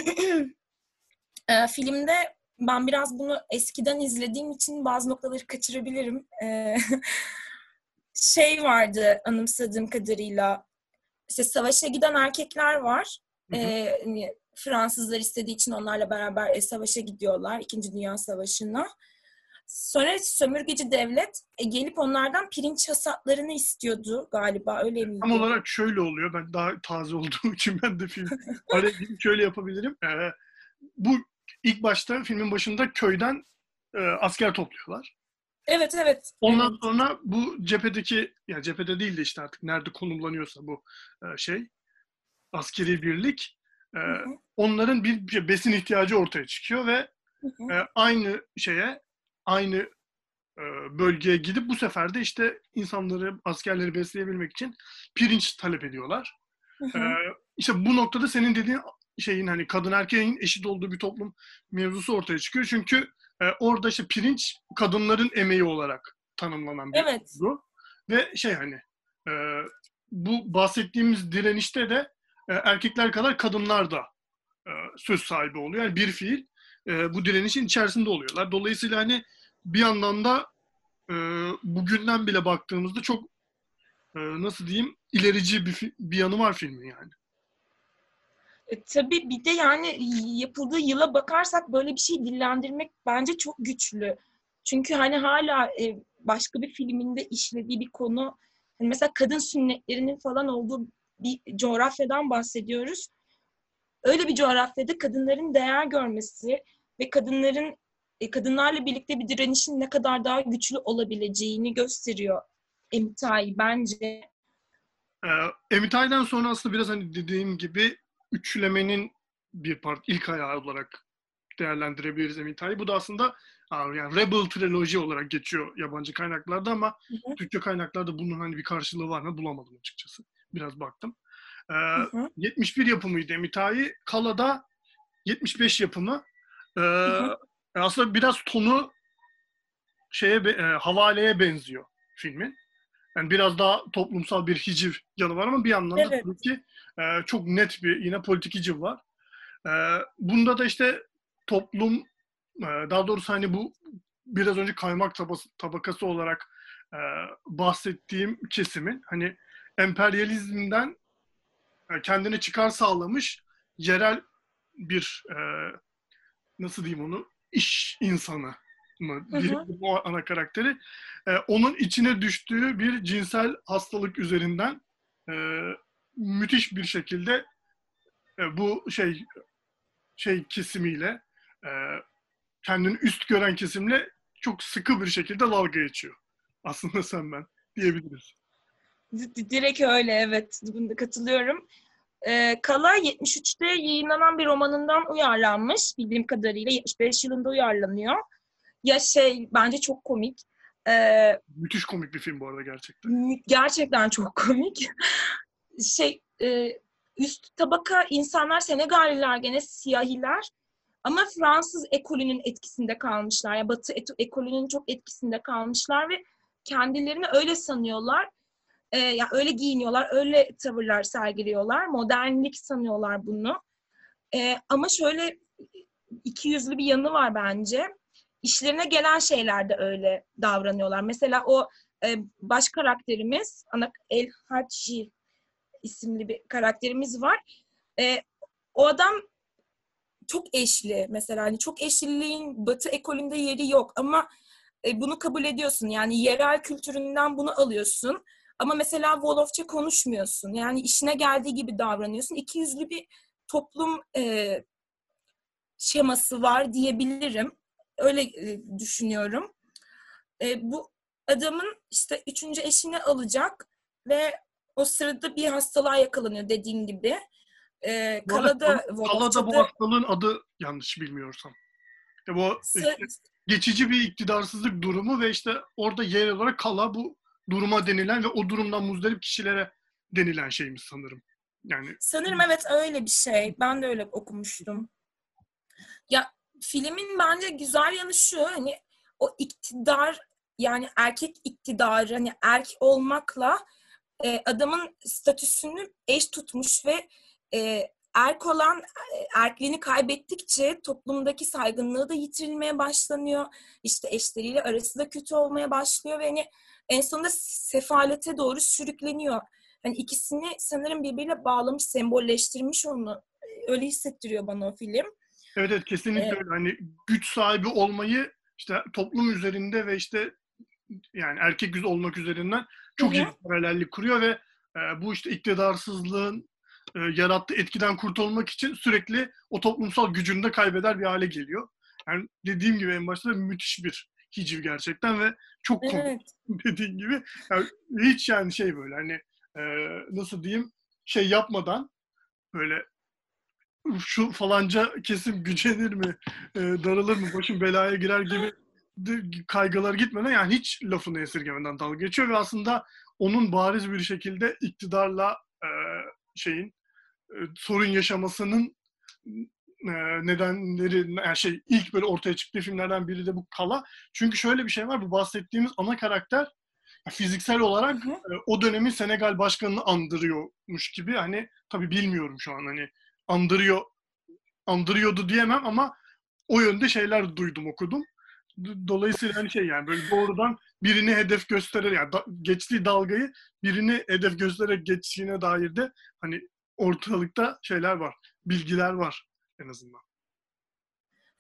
e, filmde ben biraz bunu eskiden izlediğim için bazı noktaları kaçırabilirim. E, [laughs] şey vardı anımsadığım kadarıyla. İşte savaşa giden erkekler var. Hı hı. E, hani Fransızlar istediği için onlarla beraber e, savaşa gidiyorlar. İkinci Dünya Savaşı'na. Sonra sömürgeci devlet e, gelip onlardan pirinç hasatlarını istiyordu galiba. Öyle miydi? Tam olarak şöyle oluyor. Ben daha taze olduğum [laughs] için ben de film [laughs] araya şöyle yapabilirim. Ee, bu ilk başta filmin başında köyden e, asker topluyorlar. Evet evet. Ondan Evet. sonra bu cephedeki, ya cephede değil de işte artık nerede konumlanıyorsa bu e, şey, askeri birlik, e, Hı hı, onların bir, bir besin ihtiyacı ortaya çıkıyor ve hı hı. e, aynı şeye, aynı e, bölgeye gidip bu sefer de işte insanları, askerleri besleyebilmek için pirinç talep ediyorlar. Hı hı. Ee, işte bu noktada senin dediğin şeyin hani kadın erkeğin eşit olduğu bir toplum mevzusu ortaya çıkıyor. Çünkü e, orada işte pirinç kadınların emeği olarak tanımlanan bir Evet. mevzu. Ve şey hani e, bu bahsettiğimiz direnişte de e, erkekler kadar kadınlar da e, söz sahibi oluyor. Yani bir fiil e, bu direnişin içerisinde oluyorlar. Dolayısıyla hani bir yandan da e, bugünden bile baktığımızda çok e, nasıl diyeyim ilerici bir, bir yanı var filmin yani. E, tabii bir de yani yapıldığı yıla bakarsak böyle bir şey dillendirmek bence çok güçlü. Çünkü hani hala e, başka bir filminde işlediği bir konu hani mesela kadın sünnetlerinin falan olduğu bir coğrafyadan bahsediyoruz. Öyle bir coğrafyada kadınların değer görmesi ve kadınların e, kadınlarla birlikte bir direnişin ne kadar daha güçlü olabileceğini gösteriyor Emitay bence. Ee, Emitay'dan sonra aslında biraz hani dediğim gibi üçlemenin bir part, ilk ayağı olarak değerlendirebiliriz Emitay'ı. Bu da aslında yani Rebel Trilogy olarak geçiyor yabancı kaynaklarda ama Hı hı. Türkçe kaynaklarda bunun hani bir karşılığı var mı bulamadım açıkçası. Biraz baktım. Ee, Hı hı. 71 yapımıydı Emitay'ı. Kala'da 75 yapımı. Ee, hı. aslında biraz tonu şeye e, havaleye benziyor filmin. Yani biraz daha toplumsal bir hiciv yanı var ama bir yandan da Evet. tabii ki e, çok net bir yine politik hiciv var. E, bunda da işte toplum e, daha doğrusu hani bu biraz önce kaymak tabası, tabakası olarak e, bahsettiğim kesimin hani emperyalizmden e, kendine çıkar sağlamış yerel bir e, nasıl diyeyim onu iş insanı mı diye o ana karakteri e, onun içine düştüğü bir cinsel hastalık üzerinden e, müthiş bir şekilde e, bu şey şey kesimiyle e, kendini üst gören kesimle çok sıkı bir şekilde dalga geçiyor. Aslında sen ben diyebiliriz. Direkt öyle evet. Bunda katılıyorum. Ee, Kala 73'te yayınlanan bir romanından uyarlanmış. Bildiğim kadarıyla 75 yılında uyarlanıyor. Ya şey bence çok komik. Ee, Müthiş komik bir film bu arada gerçekten. Gerçekten çok komik. [laughs] şey e, üst tabaka insanlar Senegaliler gene siyahiler ama Fransız ekolünün etkisinde kalmışlar. Yani Batı ekolünün çok etkisinde kalmışlar ve kendilerini öyle sanıyorlar. Ee, yani öyle giyiniyorlar, öyle tavırlar sergiliyorlar. Modernlik sanıyorlar bunu. Ee, ama şöyle iki yüzlü bir yanı var bence. İşlerine gelen şeylerde öyle davranıyorlar. Mesela o e, baş karakterimiz ana El Haci isimli bir karakterimiz var. E, o adam çok eşli mesela hani çok eşliliğin batı ekolünde yeri yok ama e, bunu kabul ediyorsun yani yerel kültüründen bunu alıyorsun ama mesela Wolofça konuşmuyorsun yani işine geldiği gibi davranıyorsun iki yüzlü bir toplum e, şeması var diyebilirim öyle e, düşünüyorum e, bu adamın işte üçüncü eşini alacak ve o sırada bir hastalığa yakalanıyor dediğin gibi. Ee, Kalada, Kalada bu hastalığın adı yanlış bilmiyorsam. İşte bu işte, geçici bir iktidarsızlık durumu ve işte orada yer olarak Kala bu duruma denilen ve o durumdan muzdarip kişilere denilen şeymiş sanırım. Yani sanırım evet öyle bir şey. Ben de öyle okumuştum. Ya filmin bence güzel yanı şu hani o iktidar yani erkek iktidarı hani erk olmakla e, adamın statüsünü eş tutmuş ve e, erk olan e, erkliğini kaybettikçe toplumdaki saygınlığı da yitirilmeye başlanıyor. İşte eşleriyle arası da kötü olmaya başlıyor ve hani en sonunda sefalete doğru sürükleniyor. Hani ikisini sanırım birbiriyle bağlamış, sembolleştirmiş onu. Öyle hissettiriyor bana o film. Evet evet kesinlikle ee, öyle. Hani güç sahibi olmayı işte toplum üzerinde ve işte yani erkek yüz olmak üzerinden çok iyi paralellik kuruyor ve e, bu işte iktidarsızlığın e, yarattığı etkiden kurtulmak için sürekli o toplumsal gücünü de kaybeder bir hale geliyor. Yani dediğim gibi en başta müthiş bir hiciv gerçekten ve çok komik evet. [laughs] dediğim gibi. Yani hiç yani şey böyle hani e, nasıl diyeyim şey yapmadan böyle şu falanca kesim gücenir mi, e, daralır mı, başım belaya girer gibi [laughs] kaygılar gitmeden yani hiç lafını esirgemeden dalga geçiyor ve aslında onun bariz bir şekilde iktidarla e, şeyin e, sorun yaşamasının nedenleri yani şey ilk böyle ortaya çıktığı filmlerden biri de bu Kala. Çünkü şöyle bir şey var bu bahsettiğimiz ana karakter fiziksel olarak e, o dönemin Senegal başkanını andırıyormuş gibi hani tabi bilmiyorum şu an hani andırıyor andırıyordu diyemem ama o yönde şeyler duydum okudum. Dolayısıyla hani şey yani böyle doğrudan birini hedef gösterir yani da, geçtiği dalgayı birini hedef göstererek geçtiğine dair de hani ortalıkta şeyler var, bilgiler var en azından.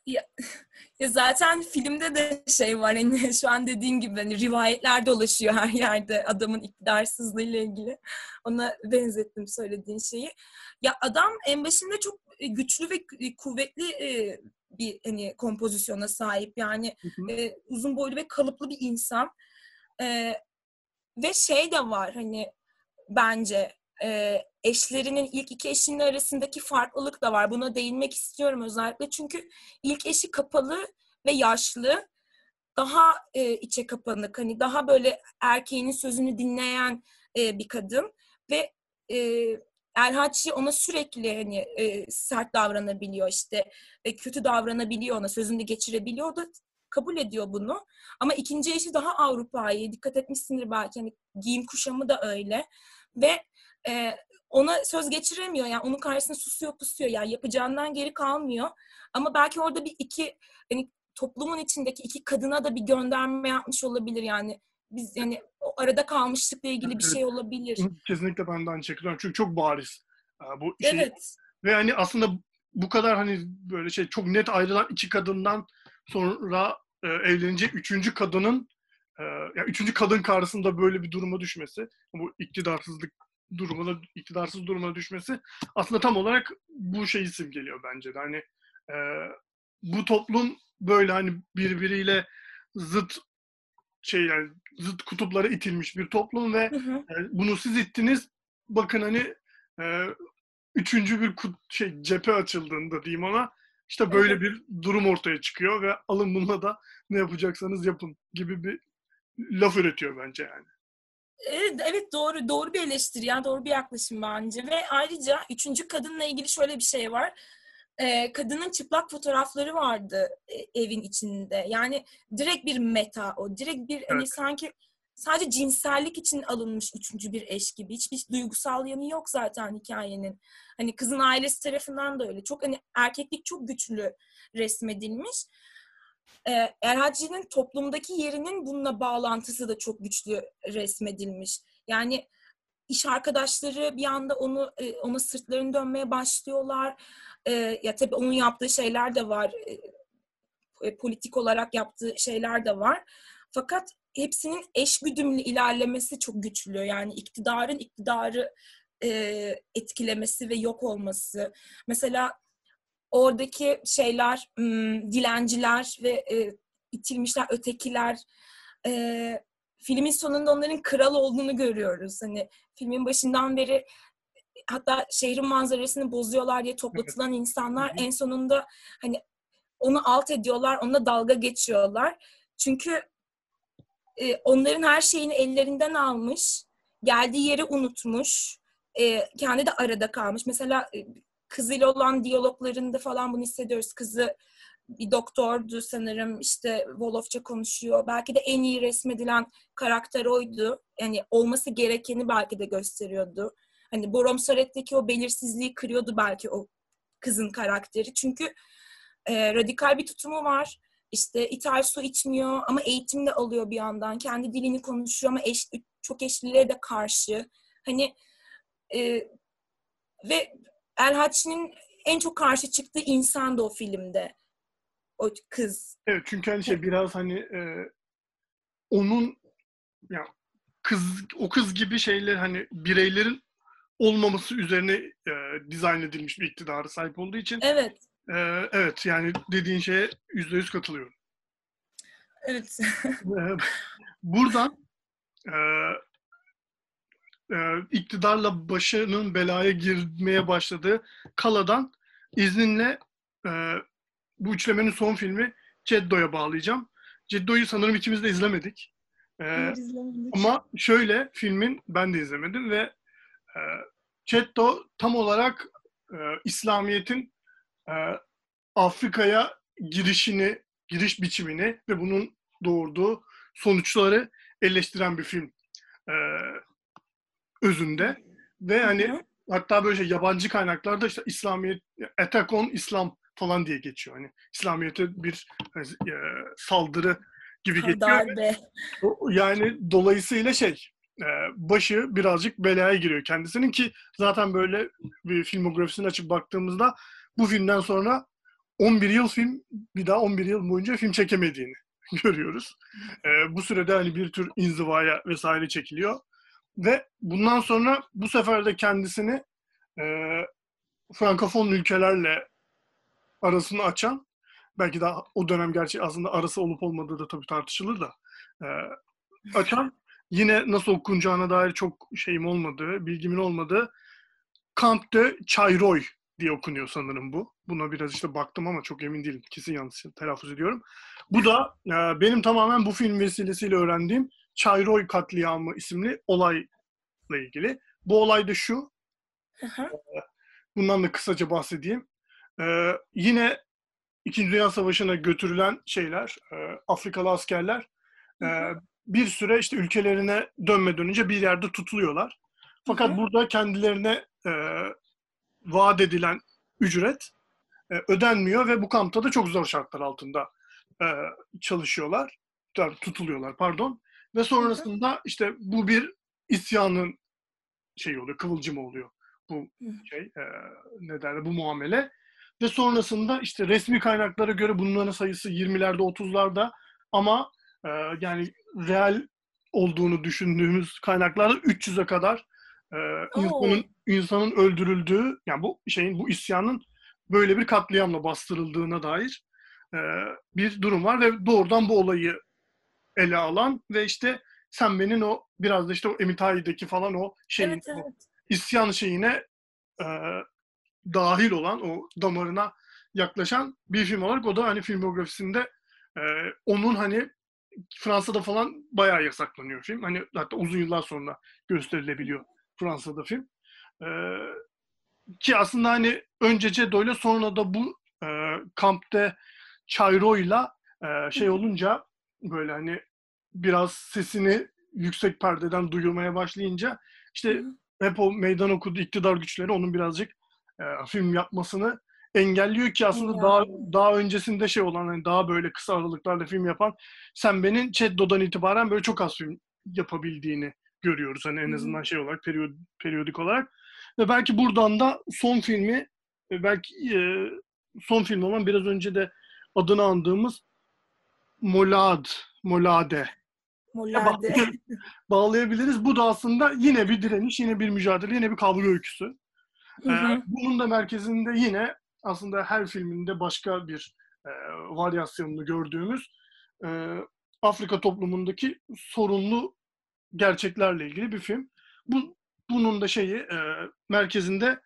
Ya, [laughs] ya zaten filmde de şey var hani [laughs] şu an dediğin gibi hani rivayetler dolaşıyor her yerde adamın iktidarsızlığı ile ilgili. Ona benzettim söylediğin şeyi. Ya adam en başında çok güçlü ve kuvvetli bir hani kompozisyona sahip. Yani hı hı. E, uzun boylu ve kalıplı bir insan. E, ve şey de var hani bence e, eşlerinin ilk iki eşinin arasındaki farklılık da var. Buna değinmek istiyorum özellikle. Çünkü ilk eşi kapalı ve yaşlı. Daha e, içe kapanık. Hani daha böyle erkeğinin sözünü dinleyen e, bir kadın. Ve e, Erhaççı ona sürekli hani e, sert davranabiliyor işte e, kötü davranabiliyor ona sözünü geçirebiliyor da kabul ediyor bunu. Ama ikinci eşi daha Avrupa'yı dikkat etmişsindir belki hani giyim kuşamı da öyle ve e, ona söz geçiremiyor yani onun karşısında susuyor pusuyor yani yapacağından geri kalmıyor. Ama belki orada bir iki hani toplumun içindeki iki kadına da bir gönderme yapmış olabilir yani. Biz yani o arada kalmışlıkla ilgili bir şey olabilir. Kesinlikle ben de aynı şekilde. Çünkü çok bariz. Bu şey, Evet. Ve hani aslında bu kadar hani böyle şey çok net ayrılan iki kadından sonra e, evlenecek üçüncü kadının e, yani üçüncü kadın karşısında böyle bir duruma düşmesi, bu iktidarsızlık durumuna, iktidarsız duruma düşmesi aslında tam olarak bu şeyi simgeliyor bence de. Hani e, bu toplum böyle hani birbiriyle zıt şey yani zıt kutuplara itilmiş bir toplum ve Hı hı. yani bunu siz ittiniz. Bakın hani e, üçüncü bir kut, şey cephe açıldığında diyeyim ona işte böyle Evet. bir durum ortaya çıkıyor ve alın bununla da ne yapacaksanız yapın gibi bir laf üretiyor bence yani. Evet, evet doğru doğru bir eleştiri ya doğru bir yaklaşım bence ve ayrıca üçüncü kadınla ilgili şöyle bir şey var. Ee, kadının çıplak fotoğrafları vardı e, evin içinde. Yani direkt bir meta o. Direkt bir hani Evet. sanki sadece cinsellik için alınmış üçüncü bir eş gibi. Hiçbir duygusal yanı yok zaten hikayenin. Hani kızın ailesi tarafından da öyle. Çok hani erkeklik çok güçlü resmedilmiş. Ee, Erhaci'nin toplumdaki yerinin bununla bağlantısı da çok güçlü resmedilmiş. Yani iş arkadaşları bir anda onu e, ona sırtlarını dönmeye başlıyorlar. Ee, ya tabii onun yaptığı şeyler de var. e, e, politik olarak yaptığı şeyler de var. Fakat hepsinin eş güdümlü ilerlemesi çok güçlü. Yani iktidarın iktidarı e, etkilemesi ve yok olması. Mesela oradaki şeyler, dilenciler ve e, itilmişler, ötekiler. e, filmin sonunda onların kral olduğunu görüyoruz. Hani filmin başından beri hatta şehrin manzarasını bozuyorlar diye toplatılan insanlar en sonunda hani onu alt ediyorlar, onunla dalga geçiyorlar. Çünkü e, onların her şeyini ellerinden almış, geldiği yeri unutmuş, e, kendi de arada kalmış. Mesela e, kızıyla olan diyaloglarında falan bunu hissediyoruz. Kızı bir doktordu sanırım işte Wolofça konuşuyor. Belki de en iyi resmedilen karakter oydu. Yani olması gerekeni belki de gösteriyordu. Hani Borom Saret'teki o belirsizliği kırıyordu belki o kızın karakteri. Çünkü e, radikal bir tutumu var. İşte ithal su içmiyor ama eğitim de alıyor bir yandan. Kendi dilini konuşuyor ama eş, çok eşliliğe de karşı. Hani e, ve Erhaç'ın en çok karşı çıktığı insan da o filmde. O kız. Evet çünkü hani şey biraz hani e, onun ya kız o kız gibi şeyler hani bireylerin olmaması üzerine e, dizayn edilmiş bir iktidara sahip olduğu için Evet. e, evet yani dediğin şeye yüzde yüz katılıyorum. Evet. Ee, buradan e, e, iktidarla başının belaya girmeye başladığı Kala'dan izninle e, bu üçlemenin son filmi Ceddo'ya bağlayacağım. Ceddo'yu sanırım ikimiz de izlemedik. E, ama şöyle filmin ben de izlemedim ve e, Ceddo tam olarak e, İslamiyet'in e, Afrika'ya girişini, giriş biçimini ve bunun doğurduğu sonuçları eleştiren bir film e, özünde. Ve hani Hı hı. hatta böyle şey yabancı kaynaklarda işte İslamiyet, attack on İslam falan diye geçiyor. Hani İslamiyet'e bir e, saldırı gibi geçiyor. O- Yani dolayısıyla şey e, başı birazcık belaya giriyor kendisinin ki zaten böyle bir filmografisine açıp baktığımızda bu filmden sonra 11 yıl film bir daha 11 yıl boyunca film çekemediğini [laughs] görüyoruz. E, bu sürede hani bir tür inzivaya vesaire çekiliyor ve bundan sonra bu sefer de kendisini e, Frankofon ülkelerle arasını açan belki daha o dönem gerçi aslında arası olup olmadığı da tabii tartışılır da e, açan yine nasıl okunacağına dair çok şeyim olmadığı, bilgimin olmadığı Camp de Chayroy diye okunuyor sanırım bu. Buna biraz işte baktım ama çok emin değilim. Kesin yanlış telaffuz ediyorum. Bu da e, benim tamamen bu film vesilesiyle öğrendiğim Chayroy katliamı isimli olayla ilgili. Bu olay da şu. Hı. Bundan da kısaca bahsedeyim. E, yine İkinci Dünya Savaşı'na götürülen şeyler, e, Afrikalı askerler e, bir süre işte ülkelerine dönmeden önce bir yerde tutuluyorlar. Fakat burada kendilerine e, vaat edilen ücret e, ödenmiyor ve bu kampta da çok zor şartlar altında e, çalışıyorlar. Tutuluyorlar pardon. Ve sonrasında işte bu bir isyanın şey oluyor, kıvılcımı oluyor. Bu şey e, ne derler bu muamele. Ve sonrasında işte resmi kaynaklara göre bunların sayısı 20'lerde 30'larda ama e, yani real olduğunu düşündüğümüz kaynaklarda 300'e kadar e, insanın insanın öldürüldüğü yani bu şeyin bu isyanın böyle bir katliamla bastırıldığına dair e, bir durum var ve doğrudan bu olayı ele alan ve işte sen benim o biraz da işte o Emitai'deki falan o şeyin evet, evet. O isyan şeyine e, dahil olan o damarına yaklaşan bir film olarak o da hani filmografisinde e, onun hani Fransa'da falan bayağı yasaklanıyor film. Hani hatta uzun yıllar sonra gösterilebiliyor Fransa'da film. E, ki aslında hani önce Cedo'yla sonra da bu e, kampte Çayro'yla e, şey olunca böyle hani biraz sesini yüksek perdeden duyurmaya başlayınca işte hep o meydan okudu iktidar güçleri onun birazcık e, film yapmasını engelliyor ki aslında ya. daha daha öncesinde şey olan hani daha böyle kısa aralıklarla film yapan Sembe'nin Cheddo'dan itibaren böyle çok az film yapabildiğini görüyoruz. Hani en azından şey olarak periyod, periyodik olarak. Ve belki buradan da son filmi belki e, son film olan biraz önce de adını andığımız Molad, Molade. Molade. [laughs] bağlayabiliriz. Bu da aslında yine bir direniş, yine bir mücadele, yine bir kavga öyküsü. Hı hı. Ee, bunun da merkezinde yine aslında her filminde başka bir e, varyasyonunu gördüğümüz e, Afrika toplumundaki sorunlu gerçeklerle ilgili bir film. Bu bunun da şeyi e, merkezinde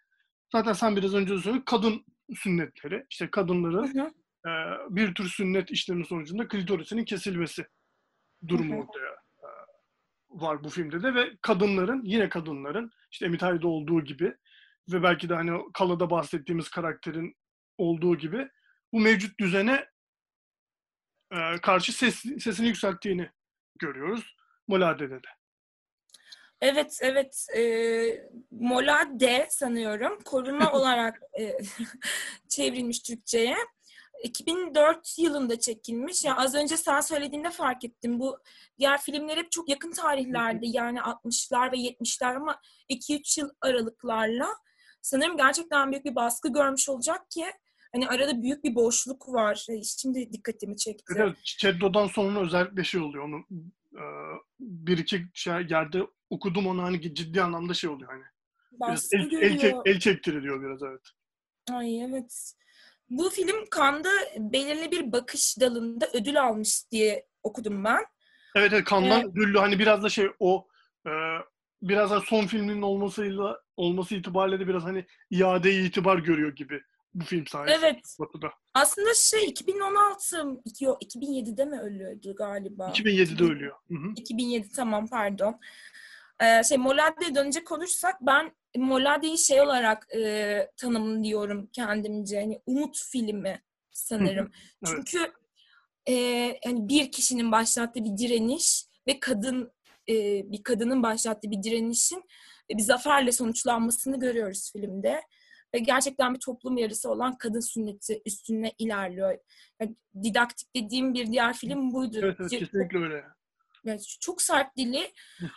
zaten sen biraz önce söyledin kadın sünnetleri. işte kadınların hı hı. E, bir tür sünnet işlemi sonucunda klitorisinin kesilmesi durumu ortaya e, var bu filmde de ve kadınların yine kadınların işte Emity'de olduğu gibi ve belki de hani Kala'da bahsettiğimiz karakterin olduğu gibi bu mevcut düzene e, karşı ses, sesini yükselttiğini görüyoruz Molade'de de. Evet, evet. E, Molade sanıyorum. Koruma [laughs] olarak e, [laughs] çevrilmiş Türkçe'ye. 2004 yılında çekilmiş. Ya yani az önce sen söylediğinde fark ettim. Bu diğer filmler hep çok yakın tarihlerde yani 60'lar ve 70'ler ama 2-3 yıl aralıklarla sanırım gerçekten büyük bir baskı görmüş olacak ki hani arada büyük bir boşluk var. Şimdi dikkatimi çekti. Evet, Çeddo'dan sonra özellikle şey oluyor. Onu e, bir iki şey yerde okudum onu hani ciddi anlamda şey oluyor hani. Baskı el, el, el, el çektiriliyor biraz evet. Ay evet. Bu film Kanda belirli bir bakış dalında ödül almış diye okudum ben. Evet, evet Kandan evet. ödüllü hani biraz da şey o e, biraz da son filminin olmasıyla olması itibariyle de biraz hani iade itibar görüyor gibi bu film sayesinde. Evet. Batı'da. Aslında şey 2016 2007'de mi ölüyordu galiba? 2007'de ölüyor. Hı hı. 2007 tamam pardon. Ee, şey Molade'ye dönecek olursak ben Molade'yi şey olarak e, tanımlıyorum kendimce. Hani umut filmi sanırım. evet. Çünkü e, yani bir kişinin başlattığı bir direniş ve kadın e, bir kadının başlattığı bir direnişin bir zaferle sonuçlanmasını görüyoruz filmde. Ve gerçekten bir toplum yarısı olan kadın sünneti üstüne ilerliyor. Yani didaktik dediğim bir diğer film buydu. Evet, evet kesinlikle öyle. Yani çok sert dili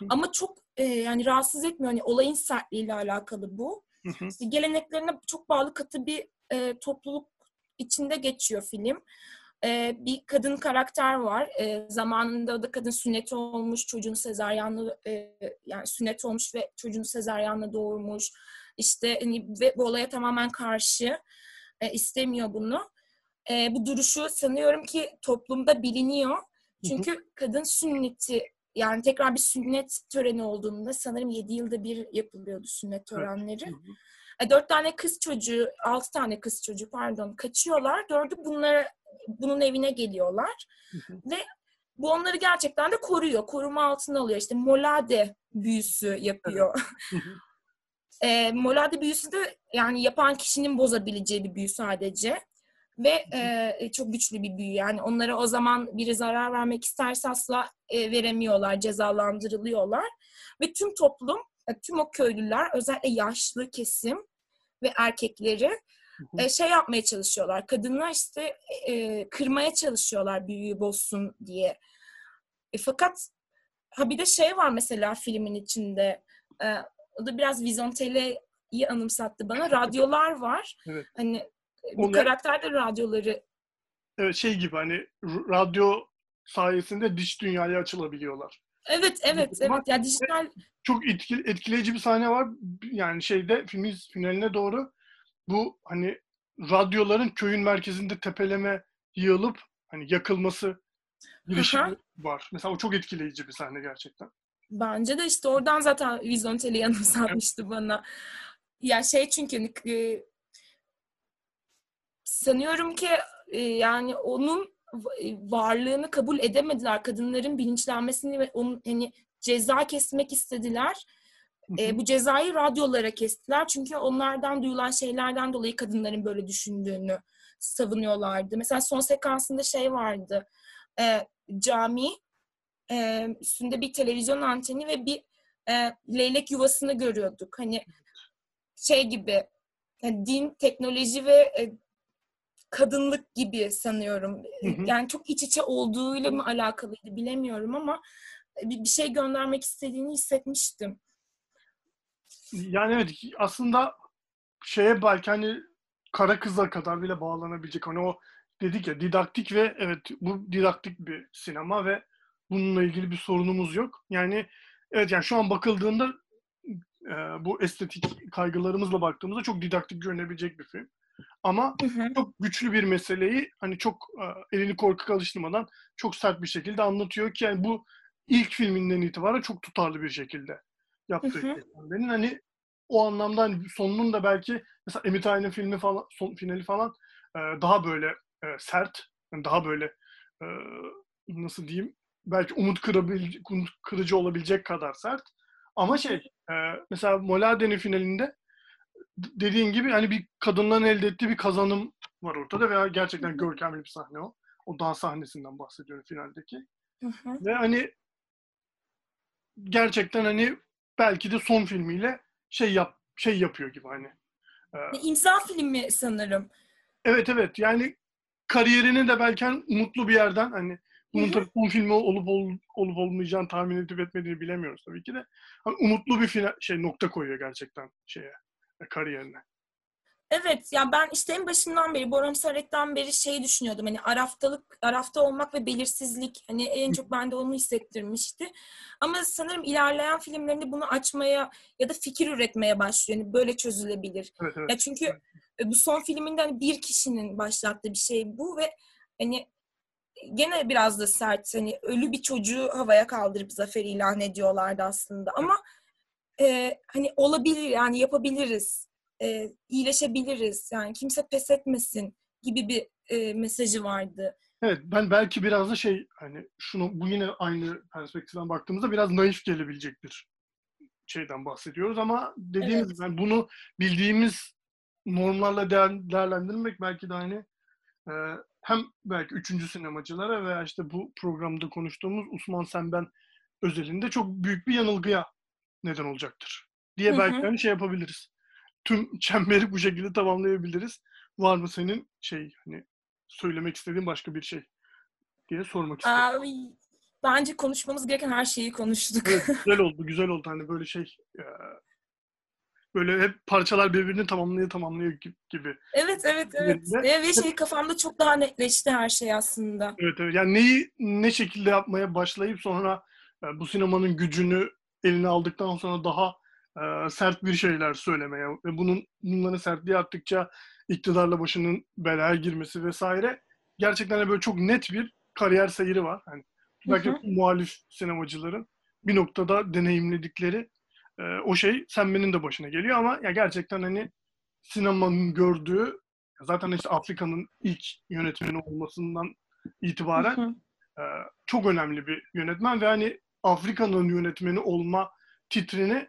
ama çok e, yani rahatsız etmiyor. Yani olayın sertliğiyle alakalı bu. işte geleneklerine çok bağlı katı bir e, topluluk içinde geçiyor film. E, bir kadın karakter var. E, zamanında da kadın sünnet olmuş, çocuğun sezaryenle e, yani sünnet olmuş ve çocuğun sezaryenle doğurmuş. İşte hani, ve bu olaya tamamen karşı e, istemiyor bunu. E, bu duruşu sanıyorum ki toplumda biliniyor. Çünkü hı hı. kadın sünneti yani tekrar bir sünnet töreni olduğunda sanırım 7 yılda bir yapılıyordu sünnet törenleri. Evet. Hı hı. E, dört tane kız çocuğu, altı tane kız çocuğu pardon kaçıyorlar. Dördü bunlara, bunun evine geliyorlar. Hı hı. Ve bu onları gerçekten de koruyor. Koruma altına alıyor. İşte molade büyüsü yapıyor. [laughs] e, molade büyüsü de yani yapan kişinin bozabileceği bir büyü sadece. Ve e, çok güçlü bir büyü. Yani onlara o zaman biri zarar vermek isterse asla e, veremiyorlar, cezalandırılıyorlar. Ve tüm toplum, tüm o köylüler, özellikle yaşlı kesim ve erkekleri e, şey yapmaya çalışıyorlar. Kadınlar işte e, kırmaya çalışıyorlar büyüyü bozsun diye. E, fakat ha bir de şey var mesela filmin içinde. E, o da biraz Vizontele'yi anımsattı bana. Radyolar var. Evet. Hani e, bu Onlar- karakter de radyoları Evet, şey gibi hani radyo sayesinde dış dünyaya açılabiliyorlar. Evet, evet, Ama- evet. Ya dijital Çok etkili, etkileyici bir sahne var. Yani şeyde filmin finaline doğru bu hani radyoların köyün merkezinde tepeleme yığılıp hani yakılması girişimi var. Mesela o çok etkileyici bir sahne gerçekten. bence de işte oradan zaten Vizontele'yi anımsatmıştı [laughs] bana. Ya şey çünkü hani, sanıyorum ki e, yani onun e, varlığını kabul edemediler. Kadınların bilinçlenmesini ve onun hani ceza kesmek istediler. E, bu cezayı radyolara kestiler. Çünkü onlardan duyulan şeylerden dolayı kadınların böyle düşündüğünü savunuyorlardı. Mesela son sekansında şey vardı. E, cami e, üstünde bir televizyon anteni ve bir e, leylek yuvasını görüyorduk. Hani şey gibi yani din, teknoloji ve e, kadınlık gibi sanıyorum. Yani çok iç içe olduğuyla mı alakalıydı bilemiyorum ama bir, bir şey göndermek istediğini hissetmiştim. Yani evet aslında şeye belki hani kara kıza kadar bile bağlanabilecek. Hani o dedik ya didaktik ve evet bu didaktik bir sinema ve bununla ilgili bir sorunumuz yok. Yani evet yani şu an bakıldığında e, bu estetik kaygılarımızla baktığımızda çok didaktik görünebilecek bir film. Ama Hı hı. çok güçlü bir meseleyi hani çok e, elini korkak alıştırmadan çok sert bir şekilde anlatıyor ki yani bu ilk filminden itibaren çok tutarlı bir şekilde yaptığı filmlerin hani o anlamda hani sonunun da belki mesela Emmett Ayn'ın filmi falan son finali falan e, daha böyle e, sert yani daha böyle nasıl diyeyim belki umut kırabil, umut kırıcı olabilecek kadar sert. Ama şey mesela Molade'nin finalinde dediğin gibi hani bir kadınların elde ettiği bir kazanım var ortada veya gerçekten görkemli bir sahne o. O dans sahnesinden bahsediyorum finaldeki. Hı hı. Ve hani gerçekten hani belki de son filmiyle şey yap şey yapıyor gibi hani. Ee, İmza filmi sanırım. evet evet yani kariyerini de belki hani umutlu bir yerden hani bunun tabii son filmi olup ol- olup olmayacağını tahmin edip etmediğini bilemiyoruz tabii ki de. Hani umutlu bir final, şey nokta koyuyor gerçekten şeye kariyerine. Evet ya ben işte en başından beri Boram Sarek'ten beri şey düşünüyordum hani araftalık arafta olmak ve belirsizlik hani en çok bende onu hissettirmişti. Ama sanırım ilerleyen filmlerinde bunu açmaya ya da fikir üretmeye başlıyor. Yani böyle çözülebilir. Evet evet. Ya çünkü e, bu son filminde hani bir kişinin başlattığı bir şey bu ve hani gene biraz da sert hani ölü bir çocuğu havaya kaldırıp zafer ilan ediyorlardı aslında ama e, hani olabilir yani yapabiliriz e, iyileşebiliriz yani kimse pes etmesin gibi bir e, mesajı vardı. Evet ben belki biraz da şey hani şunu bu yine aynı perspektiften baktığımızda biraz naif gelebilecek bir şeyden bahsediyoruz ama dediğimiz Evet. yani bunu bildiğimiz normlarla değer- değerlendirmek belki de hani e, hem belki üçüncü sinemacılara veya işte bu programda konuştuğumuz Osman Senben özelinde çok büyük bir yanılgıya neden olacaktır diye belki hı. hani şey yapabiliriz. Tüm [laughs] çemberi bu şekilde tamamlayabiliriz. Var mı senin şey hani söylemek istediğin başka bir şey diye sormak. Abi, bence konuşmamız gereken her şeyi konuştuk. Evet, [laughs] güzel oldu, güzel oldu. Hani böyle şey e, böyle hep parçalar birbirini tamamlıyor tamamlıyor gi- gibi. evet evet evet. Ve, ve şey kafamda çok daha netleşti her şey aslında. Evet, evet. Yani neyi ne şekilde yapmaya başlayıp sonra e, bu sinemanın gücünü eline aldıktan sonra daha e, sert bir şeyler söylemeye ve bunun bunların sertliği arttıkça iktidarla başının belaya girmesi vesaire gerçekten de böyle çok net bir kariyer seyri var. Hani belki Hı hı. muhalif sinemacıların bir noktada deneyimledikleri e, o şey Senmen'in de başına geliyor ama ya gerçekten hani sinemanın gördüğü zaten işte Afrika'nın ilk yönetmeni olmasından itibaren Hı hı. e, çok önemli bir yönetmen ve hani Afrika'nın yönetmeni olma titrini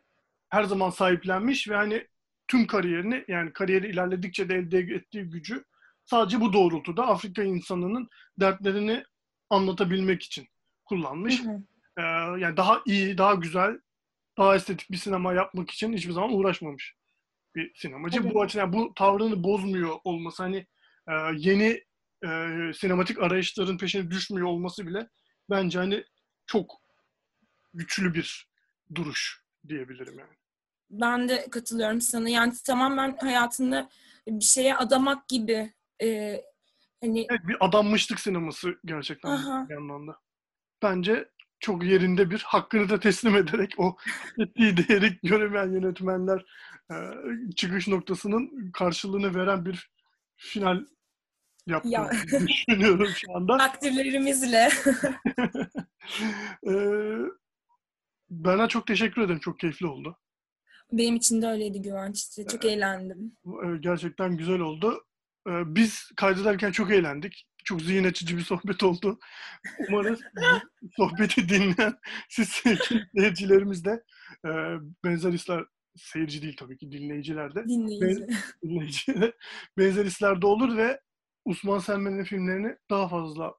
her zaman sahiplenmiş ve hani tüm kariyerini yani kariyeri ilerledikçe de elde ettiği gücü sadece bu doğrultuda Afrika insanının dertlerini anlatabilmek için kullanmış. Hı hı. E, yani daha iyi, daha güzel, daha estetik bir sinema yapmak için hiçbir zaman uğraşmamış. bir sinemacı. Evet. Bu açıdan bu tavrını bozmuyor olması hani e, yeni e, sinematik arayışların peşine düşmüyor olması bile bence hani çok güçlü bir duruş diyebilirim yani. Ben de katılıyorum sana. Yani tamamen hayatını bir şeye adamak gibi e, hani Evet, bir adanmışlık sineması gerçekten Aha. bir anlamda. Bence çok yerinde bir hakkını da teslim ederek o ettiği değeri göremeyen yönetmenler e, çıkış noktasının karşılığını veren bir final yaptığını Ya. düşünüyorum şu anda. [laughs] takdirlerimizle. [laughs] e, Bana çok teşekkür ederim. Çok keyifli oldu. Benim için de öyleydi Güvenç'te. Çok eğlendim. E, Gerçekten güzel oldu. E, Biz kaydederken çok eğlendik. Çok zihin açıcı bir sohbet oldu. Umarız [laughs] sohbeti dinleyen siz seyircilerimiz de e, benzer hisler, seyirci değil tabii ki dinleyiciler de, Dinleyici. dinleyici [laughs] de benzer hislerde olur ve Osman Selmen'in filmlerini daha fazla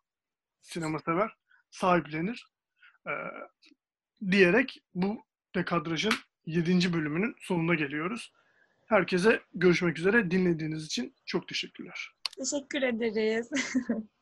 sinema sever, sahiplenir. Diyerek bu dekadrajın 7. bölümünün sonuna geliyoruz. Herkese görüşmek üzere. Dinlediğiniz için çok teşekkürler. Teşekkür ederiz. [laughs]